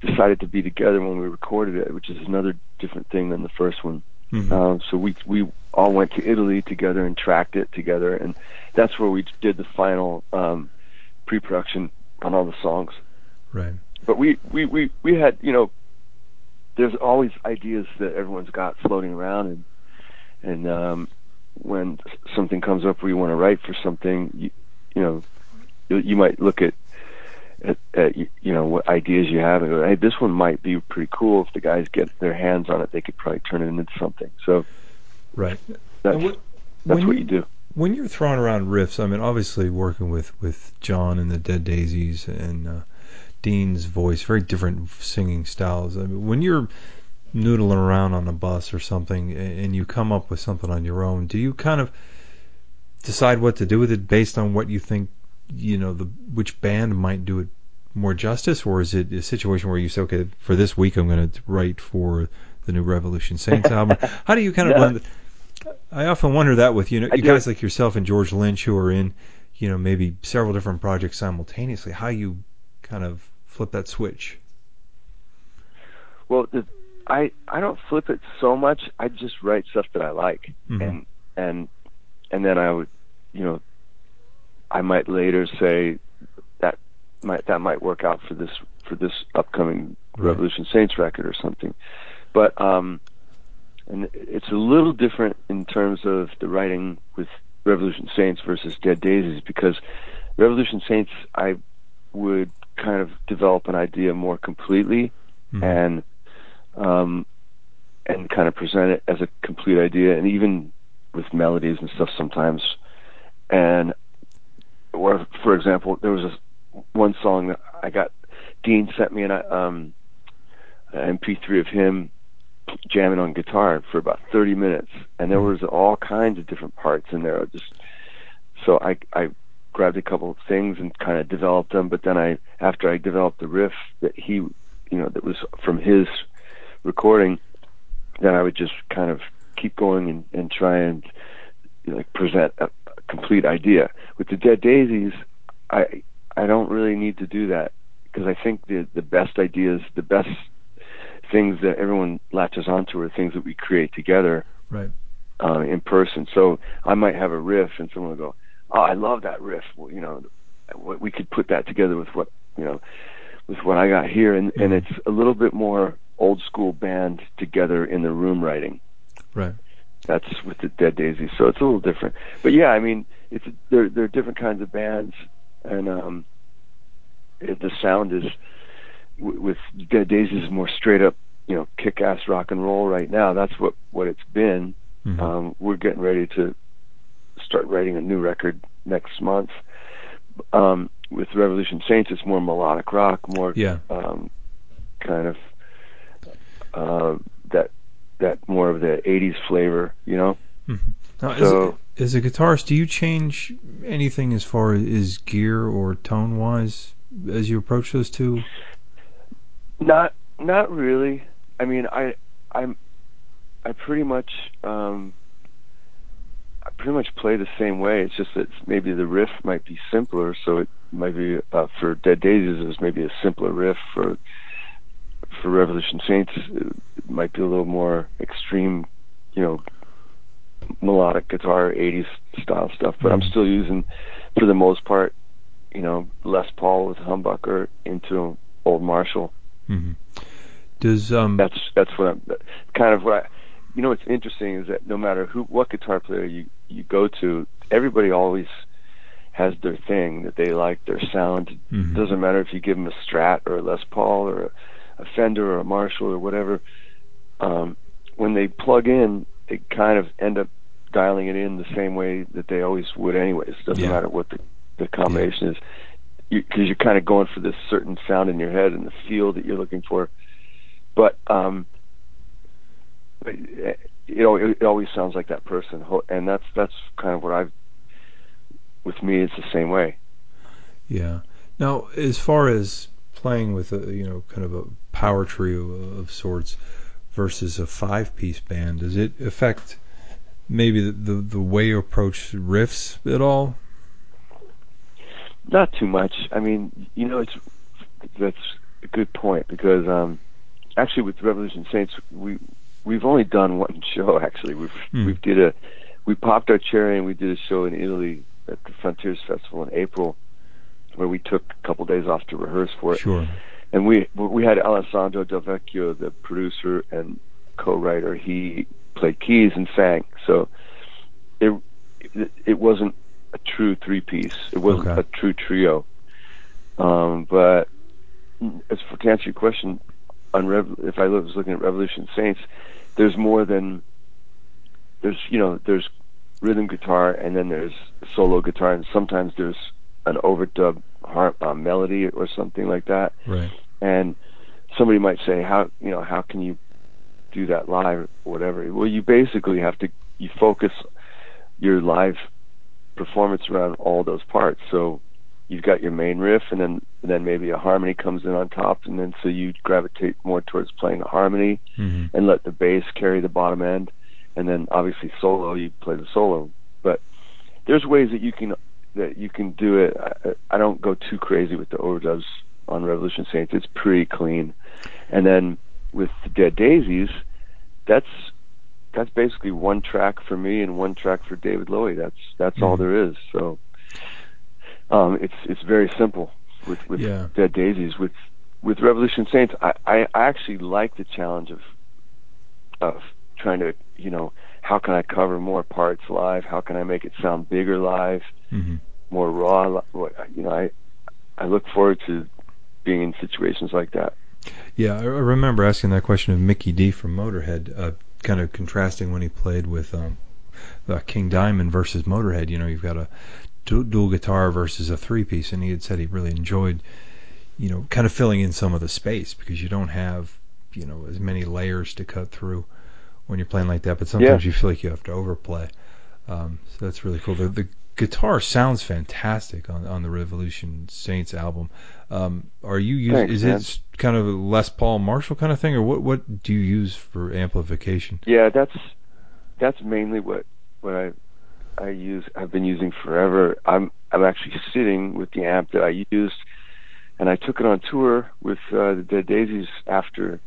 decided to be together when we recorded it, which is another different thing than the first one. Mhm. Um, so we we all went to Italy together and tracked it together, and that's where we did the final um, pre-production on all the songs. right. But we we we we had you know, there's always ideas that everyone's got floating around, and and um, when something comes up where you want to write for something, you you know, you, you might look at at, at you know what ideas you have and go, hey, this one might be pretty cool if the guys get their hands on it. They could probably turn it into something. So Right. that's what- that's what you- you do. When you're throwing around riffs, I mean, obviously working with with John and the Dead Daisies and uh, Deen's voice, very different singing styles. I mean, when you're noodling around on a bus or something and you come up with something on your own, do you kind of decide what to do with it based on what you think, you know, the which band might do it more justice, or is it a situation where you say, okay, for this week I'm going to write for the new Revolution Saints album? How do you kind of No. blend? I often wonder that with you know I you do. guys like yourself and George Lynch who are in you know maybe several different projects simultaneously. How you kind of flip that switch? Well, the, I I don't flip it so much. I just write stuff that I like, Mhm. and and and then I would, you know, I might later say that might that might work out for this for this upcoming Right. Revolution Saints record or something. But um, and it's a little different in terms of the writing with Revolution Saints versus Dead Daisies because Revolution Saints I would kind of develop an idea more completely Mhm. and um, and kind of present it as a complete idea, and even with melodies and stuff sometimes. And or for example, there was a one song that I got. Deen sent me an um, an MP3 of him jamming on guitar for about 30 minutes, and there mm-hmm. was all kinds of different parts in there. Just so I I grabbed a couple of things and kind of developed them, but then I after I developed the riff that he you know that was from his recording, then I would just kind of keep going and, and try and you know, like present a, a complete idea. With the Dead Daisies, I I don't really need to do that because I think the the best ideas, the best things that everyone latches onto are things that we create together Right. uh, in person. So I might have a riff, and someone will go, "Oh, I love that riff." Well, you know, what we could put that together with what you know, with what I got here, and and Mhm. it's a little bit more old school band together in the room writing. Right. That's with the Dead Daisies, so it's a little different. But yeah, I mean, it's there. There are different kinds of bands, and um, it, the sound is with Dead Daisies is more straight up, you know, kick ass rock and roll right now. That's what what it's been. Mhm. Um, we're getting ready to start writing a new record next month. Um, with Revolution Saints, it's more melodic rock, more yeah. um, kind of uh, that that more of the '80s flavor, you know. Now, as, a, as a guitarist, do you change anything as far as gear or tone wise as you approach those two? Not not really. I mean, I I'm I pretty much um I pretty much play the same way. It's just that maybe the riff might be simpler, so it might be uh, for Dead Daisies it was maybe a simpler riff for for Revolution Saints it might be a little more extreme, you know, melodic guitar 80s style stuff, but I'm Mhm. still using for the most part, you know, Les Paul with humbucker into old Marshall hmm Does um that's that's what I'm kind of what I you know what's interesting is that no matter who what guitar player you you go to everybody always has their thing that they like their sound. Mhm. doesn't matter if you give them a strat or a Les Paul or a, a Fender or a Marshall or whatever um when they plug in they kind of end up dialing it in the same way that they always would anyways. Doesn't Yeah. matter what the the combination is because you, are kind of going for this certain sound in your head and the feel that you're looking for. But um, you know, it, it always sounds like that person, and that's that's kind of what I've. With me, it's the same way. Yeah. Now, as far as playing with a you know kind of a power trio of sorts versus a five piece band, does it affect maybe the, the, the way you approach riffs at all? Not too much. I mean, you know, it's that's a good point because um, actually with Revolution Saints, we we've only done one show. Actually, we've mm. we did a we popped our cherry and we did a show in Italy at the Frontiers Festival in April, where we took a couple days off to rehearse for it. Sure. And we we had Alessandro Del Vecchio, the producer and co-writer. He played keys and sang. So it, it wasn't a true three piece. It wasn't okay. a true trio. Um, but as for to answer your question, on Rev, if I was looking at Revolution Saints, there's more than there's you know there's rhythm guitar and then there's solo guitar and sometimes there's an overdub harp, uh, melody or something like that. Right. And somebody might say, how you know how can you do that live or whatever? Well, you basically have to you focus your live performance around all those parts. So you've got your main riff, and then and then maybe a harmony comes in on top, and then so you gravitate more towards playing the harmony, mm-hmm. and let the bass carry the bottom end, and then obviously solo you play the solo. But there's ways that you can that you can do it. I, I don't go too crazy with the overdubs on Revolution Saints. It's pretty clean, and then with the Dead Daisies, that's that's basically one track for me and one track for David Lowy. That's that's mm-hmm. all there is. So um, it's it's very simple with with yeah. Dead Daisies. With with Revolution Saints, I, I I actually like the challenge of of trying to you know how can I cover more parts live? How can I make it sound bigger live, mm-hmm. more raw? You know, I I look forward to being in situations like that. Yeah, I remember asking that question of Mikkey Dee from Motorhead, uh, kind of contrasting when he played with um, uh, King Diamond versus Motorhead. You know, you've got a du- dual guitar versus a three piece, and he had said he really enjoyed, you know, kind of filling in some of the space because you don't have, you know, as many layers to cut through when you're playing like that. But sometimes yeah. you feel like you have to overplay. Um, so that's really cool. The, the guitar sounds fantastic on on the Revolution Saints album. Um, are you using? is man. it kind of a Les Paul Marshall kind of thing, or what? What do you use for amplification? Yeah, that's that's mainly what what I I use. I've been using forever. I'm I'm actually sitting with the amp that I used, and I took it on tour with uh, the Dead Daisies after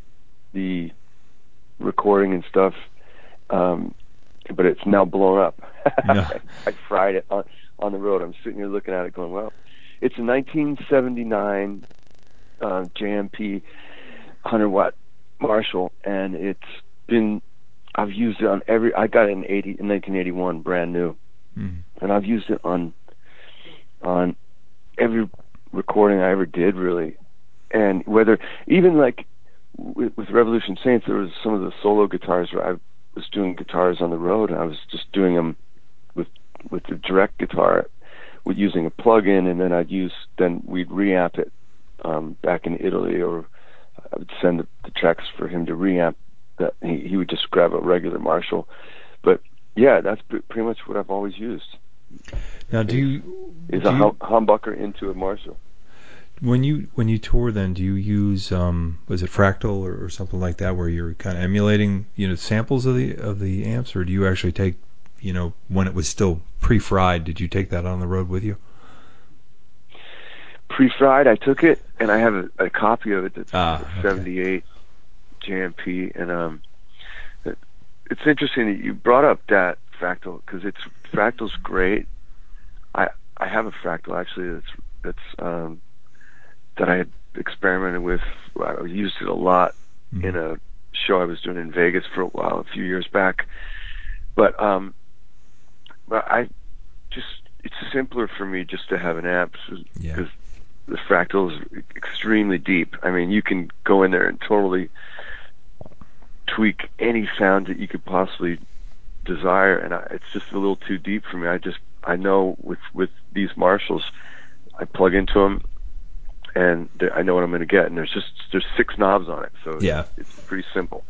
the recording and stuff. Um, but it's now blown up. No. I fried it on on the road. I'm sitting here looking at it, going, "Well, it's a 1979 uh, JMP 100 watt Marshall, and it's been I've used it on every. I got it in 80 in 1981, brand new, mm. and I've used it on on every recording I ever did, really. And whether even like with, with Revolution Saints, there was some of the solo guitars where I was doing guitars on the road, and I was just doing them with with the direct guitar, with using a plug-in, and then I'd use then we'd reamp it um, back in Italy, or I would send the, the tracks for him to reamp. That he, he would just grab a regular Marshall, but yeah, that's pretty much what I've always used. Now, do you is do a you, humbucker into a Marshall? When you when you tour, then do you use um, was it Fractal or, or something like that, where you're kind of emulating you know samples of the of the amps, or do you actually take you know when it was still pre-fried? Did you take that on the road with you? pre-fried. I took it, and I have a, a copy of it that's ah, okay. 78 JMP, and um, it, it's interesting that you brought up that fractal because it's fractal's great. I I have a fractal actually that's that's um, that I had experimented with. I used it a lot mm-hmm. in a show I was doing in Vegas for a while, a few years back. But um, but I just it's simpler for me just to have an amp because yeah the fractal is extremely deep. I mean, you can go in there and totally tweak any sound that you could possibly desire, and I, it's just a little too deep for me. I just I know with with these Marshalls, I plug into them and I know what I'm going to get. And there's just there's six knobs on it, so yeah, it's, it's pretty simple.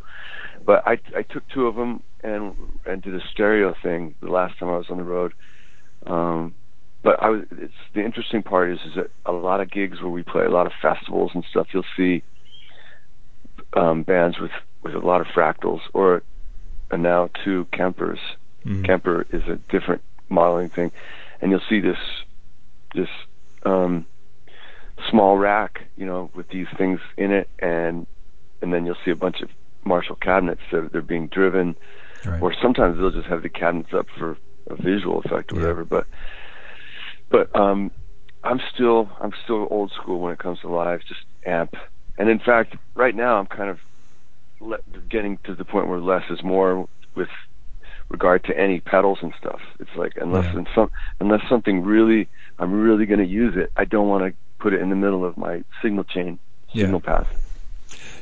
But I I took two of them and and did a stereo thing the last time I was on the road. Um, but I was it's the interesting part is is that a lot of gigs where we play a lot of festivals and stuff, you'll see um, bands with with a lot of fractals or and now two Kempers. Mm-hmm. Kemper is a different modeling thing, and you'll see this this um, small rack, you know, with these things in it, and and then you'll see a bunch of Marshall cabinets that they're being driven, right. or sometimes they'll just have the cabinets up for a visual effect or yeah. whatever. But but um, I'm still I'm still old school when it comes to live, just amp. And in fact, right now I'm kind of le- getting to the point where less is more with regard to any pedals and stuff. It's like unless yeah. some unless something really I'm really going to use it, I don't want to put it in the middle of my signal chain signal yeah. path.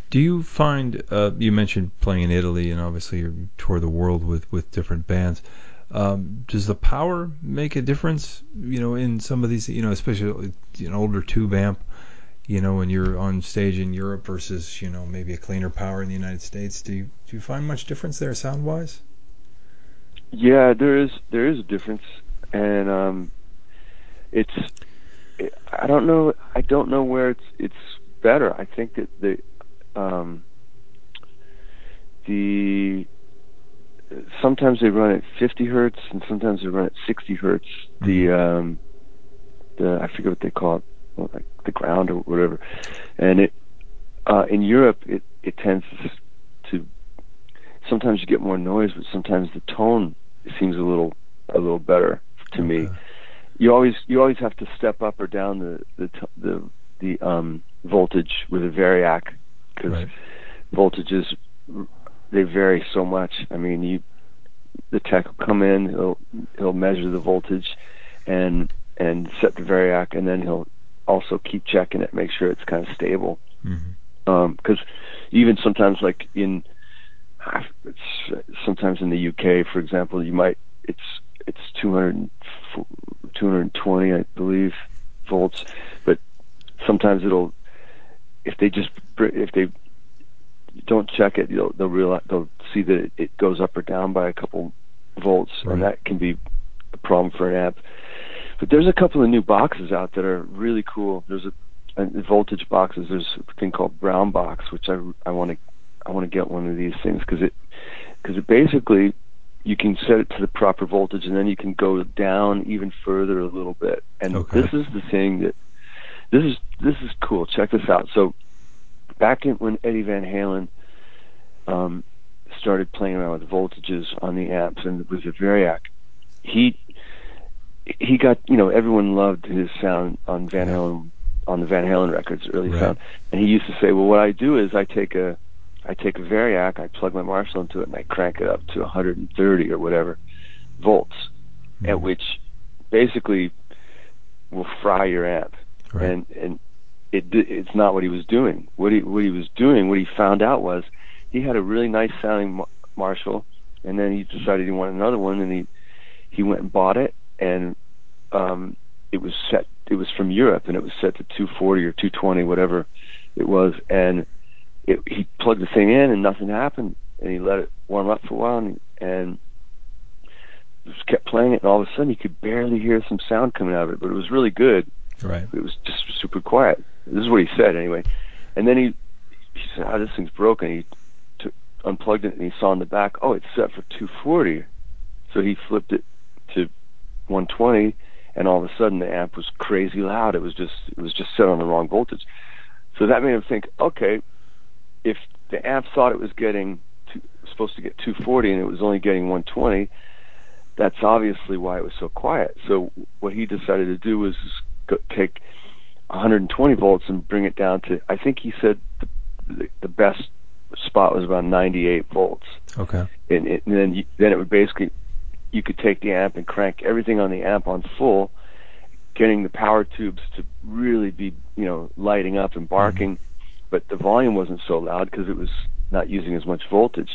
Do you find uh, you mentioned playing in Italy and obviously you tour the world with with different bands? Um, does the power make a difference? You know, in some of these, you know, especially an older tube amp, you know, when you're on stage in Europe versus you know maybe a cleaner power in the United States. Do you do you find much difference there sound wise? Yeah, there is there is a difference, and um, it's I don't know I don't know where it's it's better. I think that the um, the sometimes they run at 50 hertz and sometimes they run at 60 hertz. Mm-hmm. The um, the I forget what they call it, like the ground or whatever. And it uh, in Europe it it tends to sometimes you get more noise, but sometimes the tone seems a little a little better to okay. me. You always you always have to step up or down the the the the um, voltage with a variac because right. voltages they vary so much. I mean, you the tech will come in, he'll he'll measure the voltage and and set the variac, and then he'll also keep checking it, make sure it's kind of stable. Because mm-hmm. um, even sometimes, like in it's, sometimes in the UK, for example, you might it's it's 200 220, I believe, volts, but sometimes it'll if they just if they don't check it, they'll they'll realize they'll see that it goes up or down by a couple volts, right. and that can be a problem for an amp. But there's a couple of new boxes out that are really cool. There's a, a voltage boxes. There's a thing called Brown Box, which I I want to I want to get one of these things because it because it basically you can set it to the proper voltage and then you can go down even further a little bit. And okay. this is the thing that this is this is cool. Check this out. So back in when Eddie Van Halen um, started playing around with voltages on the amps and with the Variac, he he got you know everyone loved his sound on Van Halen on the Van Halen records, early right. sound, and he used to say, well, what I do is I take a I take a Variac, I plug my Marshall into it, and I crank it up to 130 or whatever volts, mm-hmm. at which basically will fry your amp. Right. And and it it's not what he was doing. What he what he was doing, what he found out was he had a really nice sounding Marshall, and then he decided he wanted another one, and he he went and bought it, and um, it was set. It was from Europe, and it was set to 240 or 220, whatever it was, and it, he plugged the thing in, and nothing happened, and he let it warm up for a while, and, and just kept playing it, and all of a sudden he could barely hear some sound coming out of it, but it was really good. Right. It was just super quiet. This is what he said anyway. And then he he said, "Oh, this thing's broken." He took, unplugged it and he saw in the back, "Oh, it's set for 240." So he flipped it to 120, and all of a sudden the amp was crazy loud. It was just it was just set on the wrong voltage. So that made him think, okay, if the amp thought it was getting to, supposed to get 240 and it was only getting 120, that's obviously why it was so quiet. So what he decided to do was go, take 120 volts and bring it down to I think he said the, the, the best spot was about 98 volts. Okay. And, it, and then you, then it would basically you could take the amp and crank everything on the amp on full, getting the power tubes to really be you know lighting up and barking, mm-hmm. But the volume wasn't so loud because it was not using as much voltage,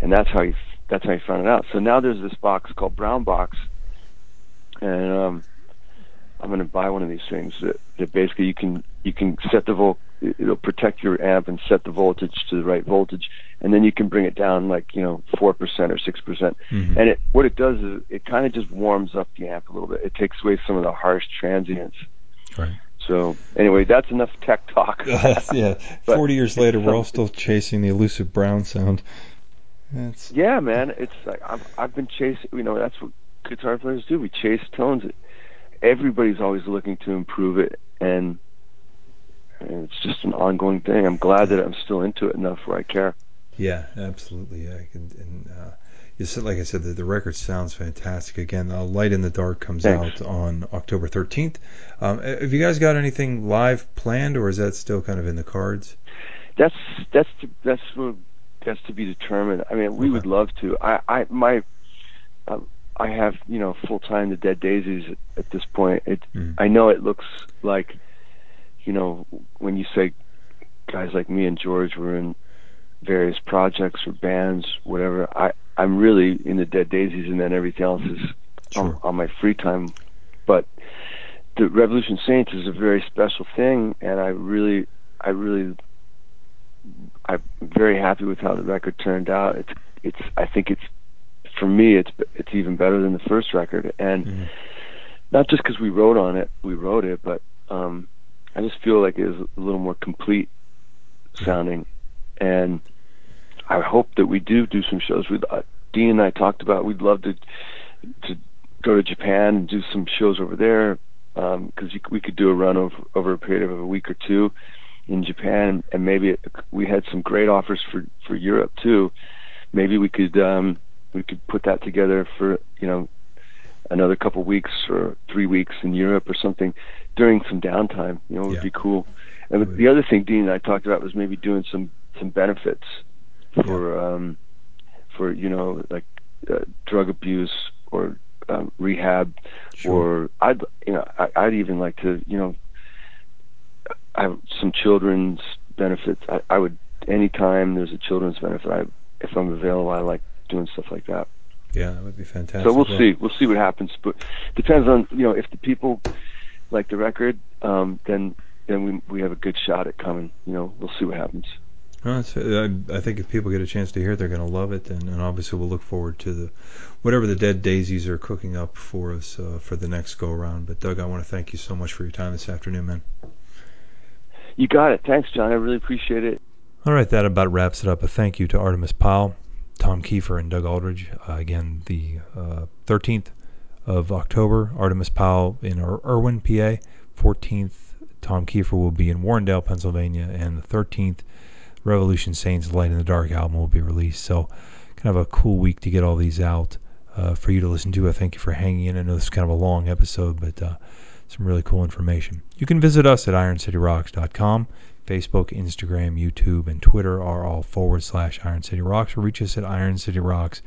and that's how he that's how he found it out. So now there's this box called Brown Box, and um, I'm going to buy one of these things that, that basically you can you can set the volt it'll protect your amp and set the voltage to the right voltage and then you can bring it down like you know four percent or six percent Mhm. and it what it does is it kind of just warms up the amp a little bit it takes away some of the harsh transients Right. So anyway that's enough tech talk yeah. But Forty years later, we're all still chasing the elusive brown sound. That's yeah man it's like I've, I've been chasing you know that's what guitar players do we chase tones everybody's always looking to improve it and and it's just an ongoing thing. I'm glad that I'm still into it enough where I care. yeah, absolutely. Yeah, I can, and uh, you said, like I said, the, the record sounds fantastic. Again, uh, Light in the Dark comes Thanks. out on October 13th. Um, have you guys got anything live planned, or is that still kind of in the cards? That's that's that's that's to be determined. I mean, we Okay. would love to. I I my um, I have you know full time the Dead Daisies at, at this point. It Mhm. I know it looks like you know when you say guys like me and George were in various projects or bands, whatever. I I'm really in the Dead Daisies, and then everything else is on, Sure. on my free time. But the Revolution Saints is a very special thing, and I really, I really, I'm very happy with how the record turned out. It's, it's, I think it's, for me, it's, it's even better than the first record, and Mhm. not just because we wrote on it, we wrote it, but um, I just feel like it is a little more complete sounding, and I hope that we do do some shows. With uh, Deen and I talked about we'd love to to go to Japan and do some shows over there because you we could do a run over over a period of a week or two in Japan, and maybe it, we had some great offers for for Europe too. Maybe we could um, we could put that together for you know another couple weeks or three weeks in Europe or something during some downtime. You know, it would Yeah. be cool. And the other thing Deen and I talked about was maybe doing some some benefits for um for you know like uh, drug abuse or um, rehab Sure. or I'd you know I, I'd even like to you know I have some children's benefits. I, I would anytime there's a children's benefit, I if I'm available, I like doing stuff like that. yeah, that would be fantastic. So we'll Well, see. We'll see what happens, but depends on you know if the people like the record, um, then then we we have a good shot at coming. You know, we'll see what happens. No, I, I think if people get a chance to hear it, they're going to love it, and, and obviously we'll look forward to the whatever the Dead Daisies are cooking up for us uh, for the next go around. But Doug, I want to thank you so much for your time this afternoon, man. You got it. Thanks, John. I really appreciate it. All right, that about wraps it up. A thank you to Artimus Pyle, Tom Keifer, and Doug Aldrich. Uh, again, the uh, 13th of October, Artimus Pyle in Ir- Irwin, PA. 14th, Tom Keifer will be in Warrendale, Pennsylvania, and the 13th, Revolution Saints Light in the Dark album will be released. So, kind of a cool week to get all these out uh, for you to listen to. I thank you for hanging in. I know this is kind of a long episode, but uh, some really cool information. You can visit us at IronCityRocks.com. Facebook, Instagram, YouTube, and Twitter are all forward slash Iron City Rocks, or reach us at IronCityRocks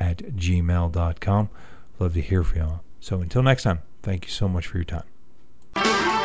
at gmail.com. Love to hear from you. All. So until next time, thank you so much for your time.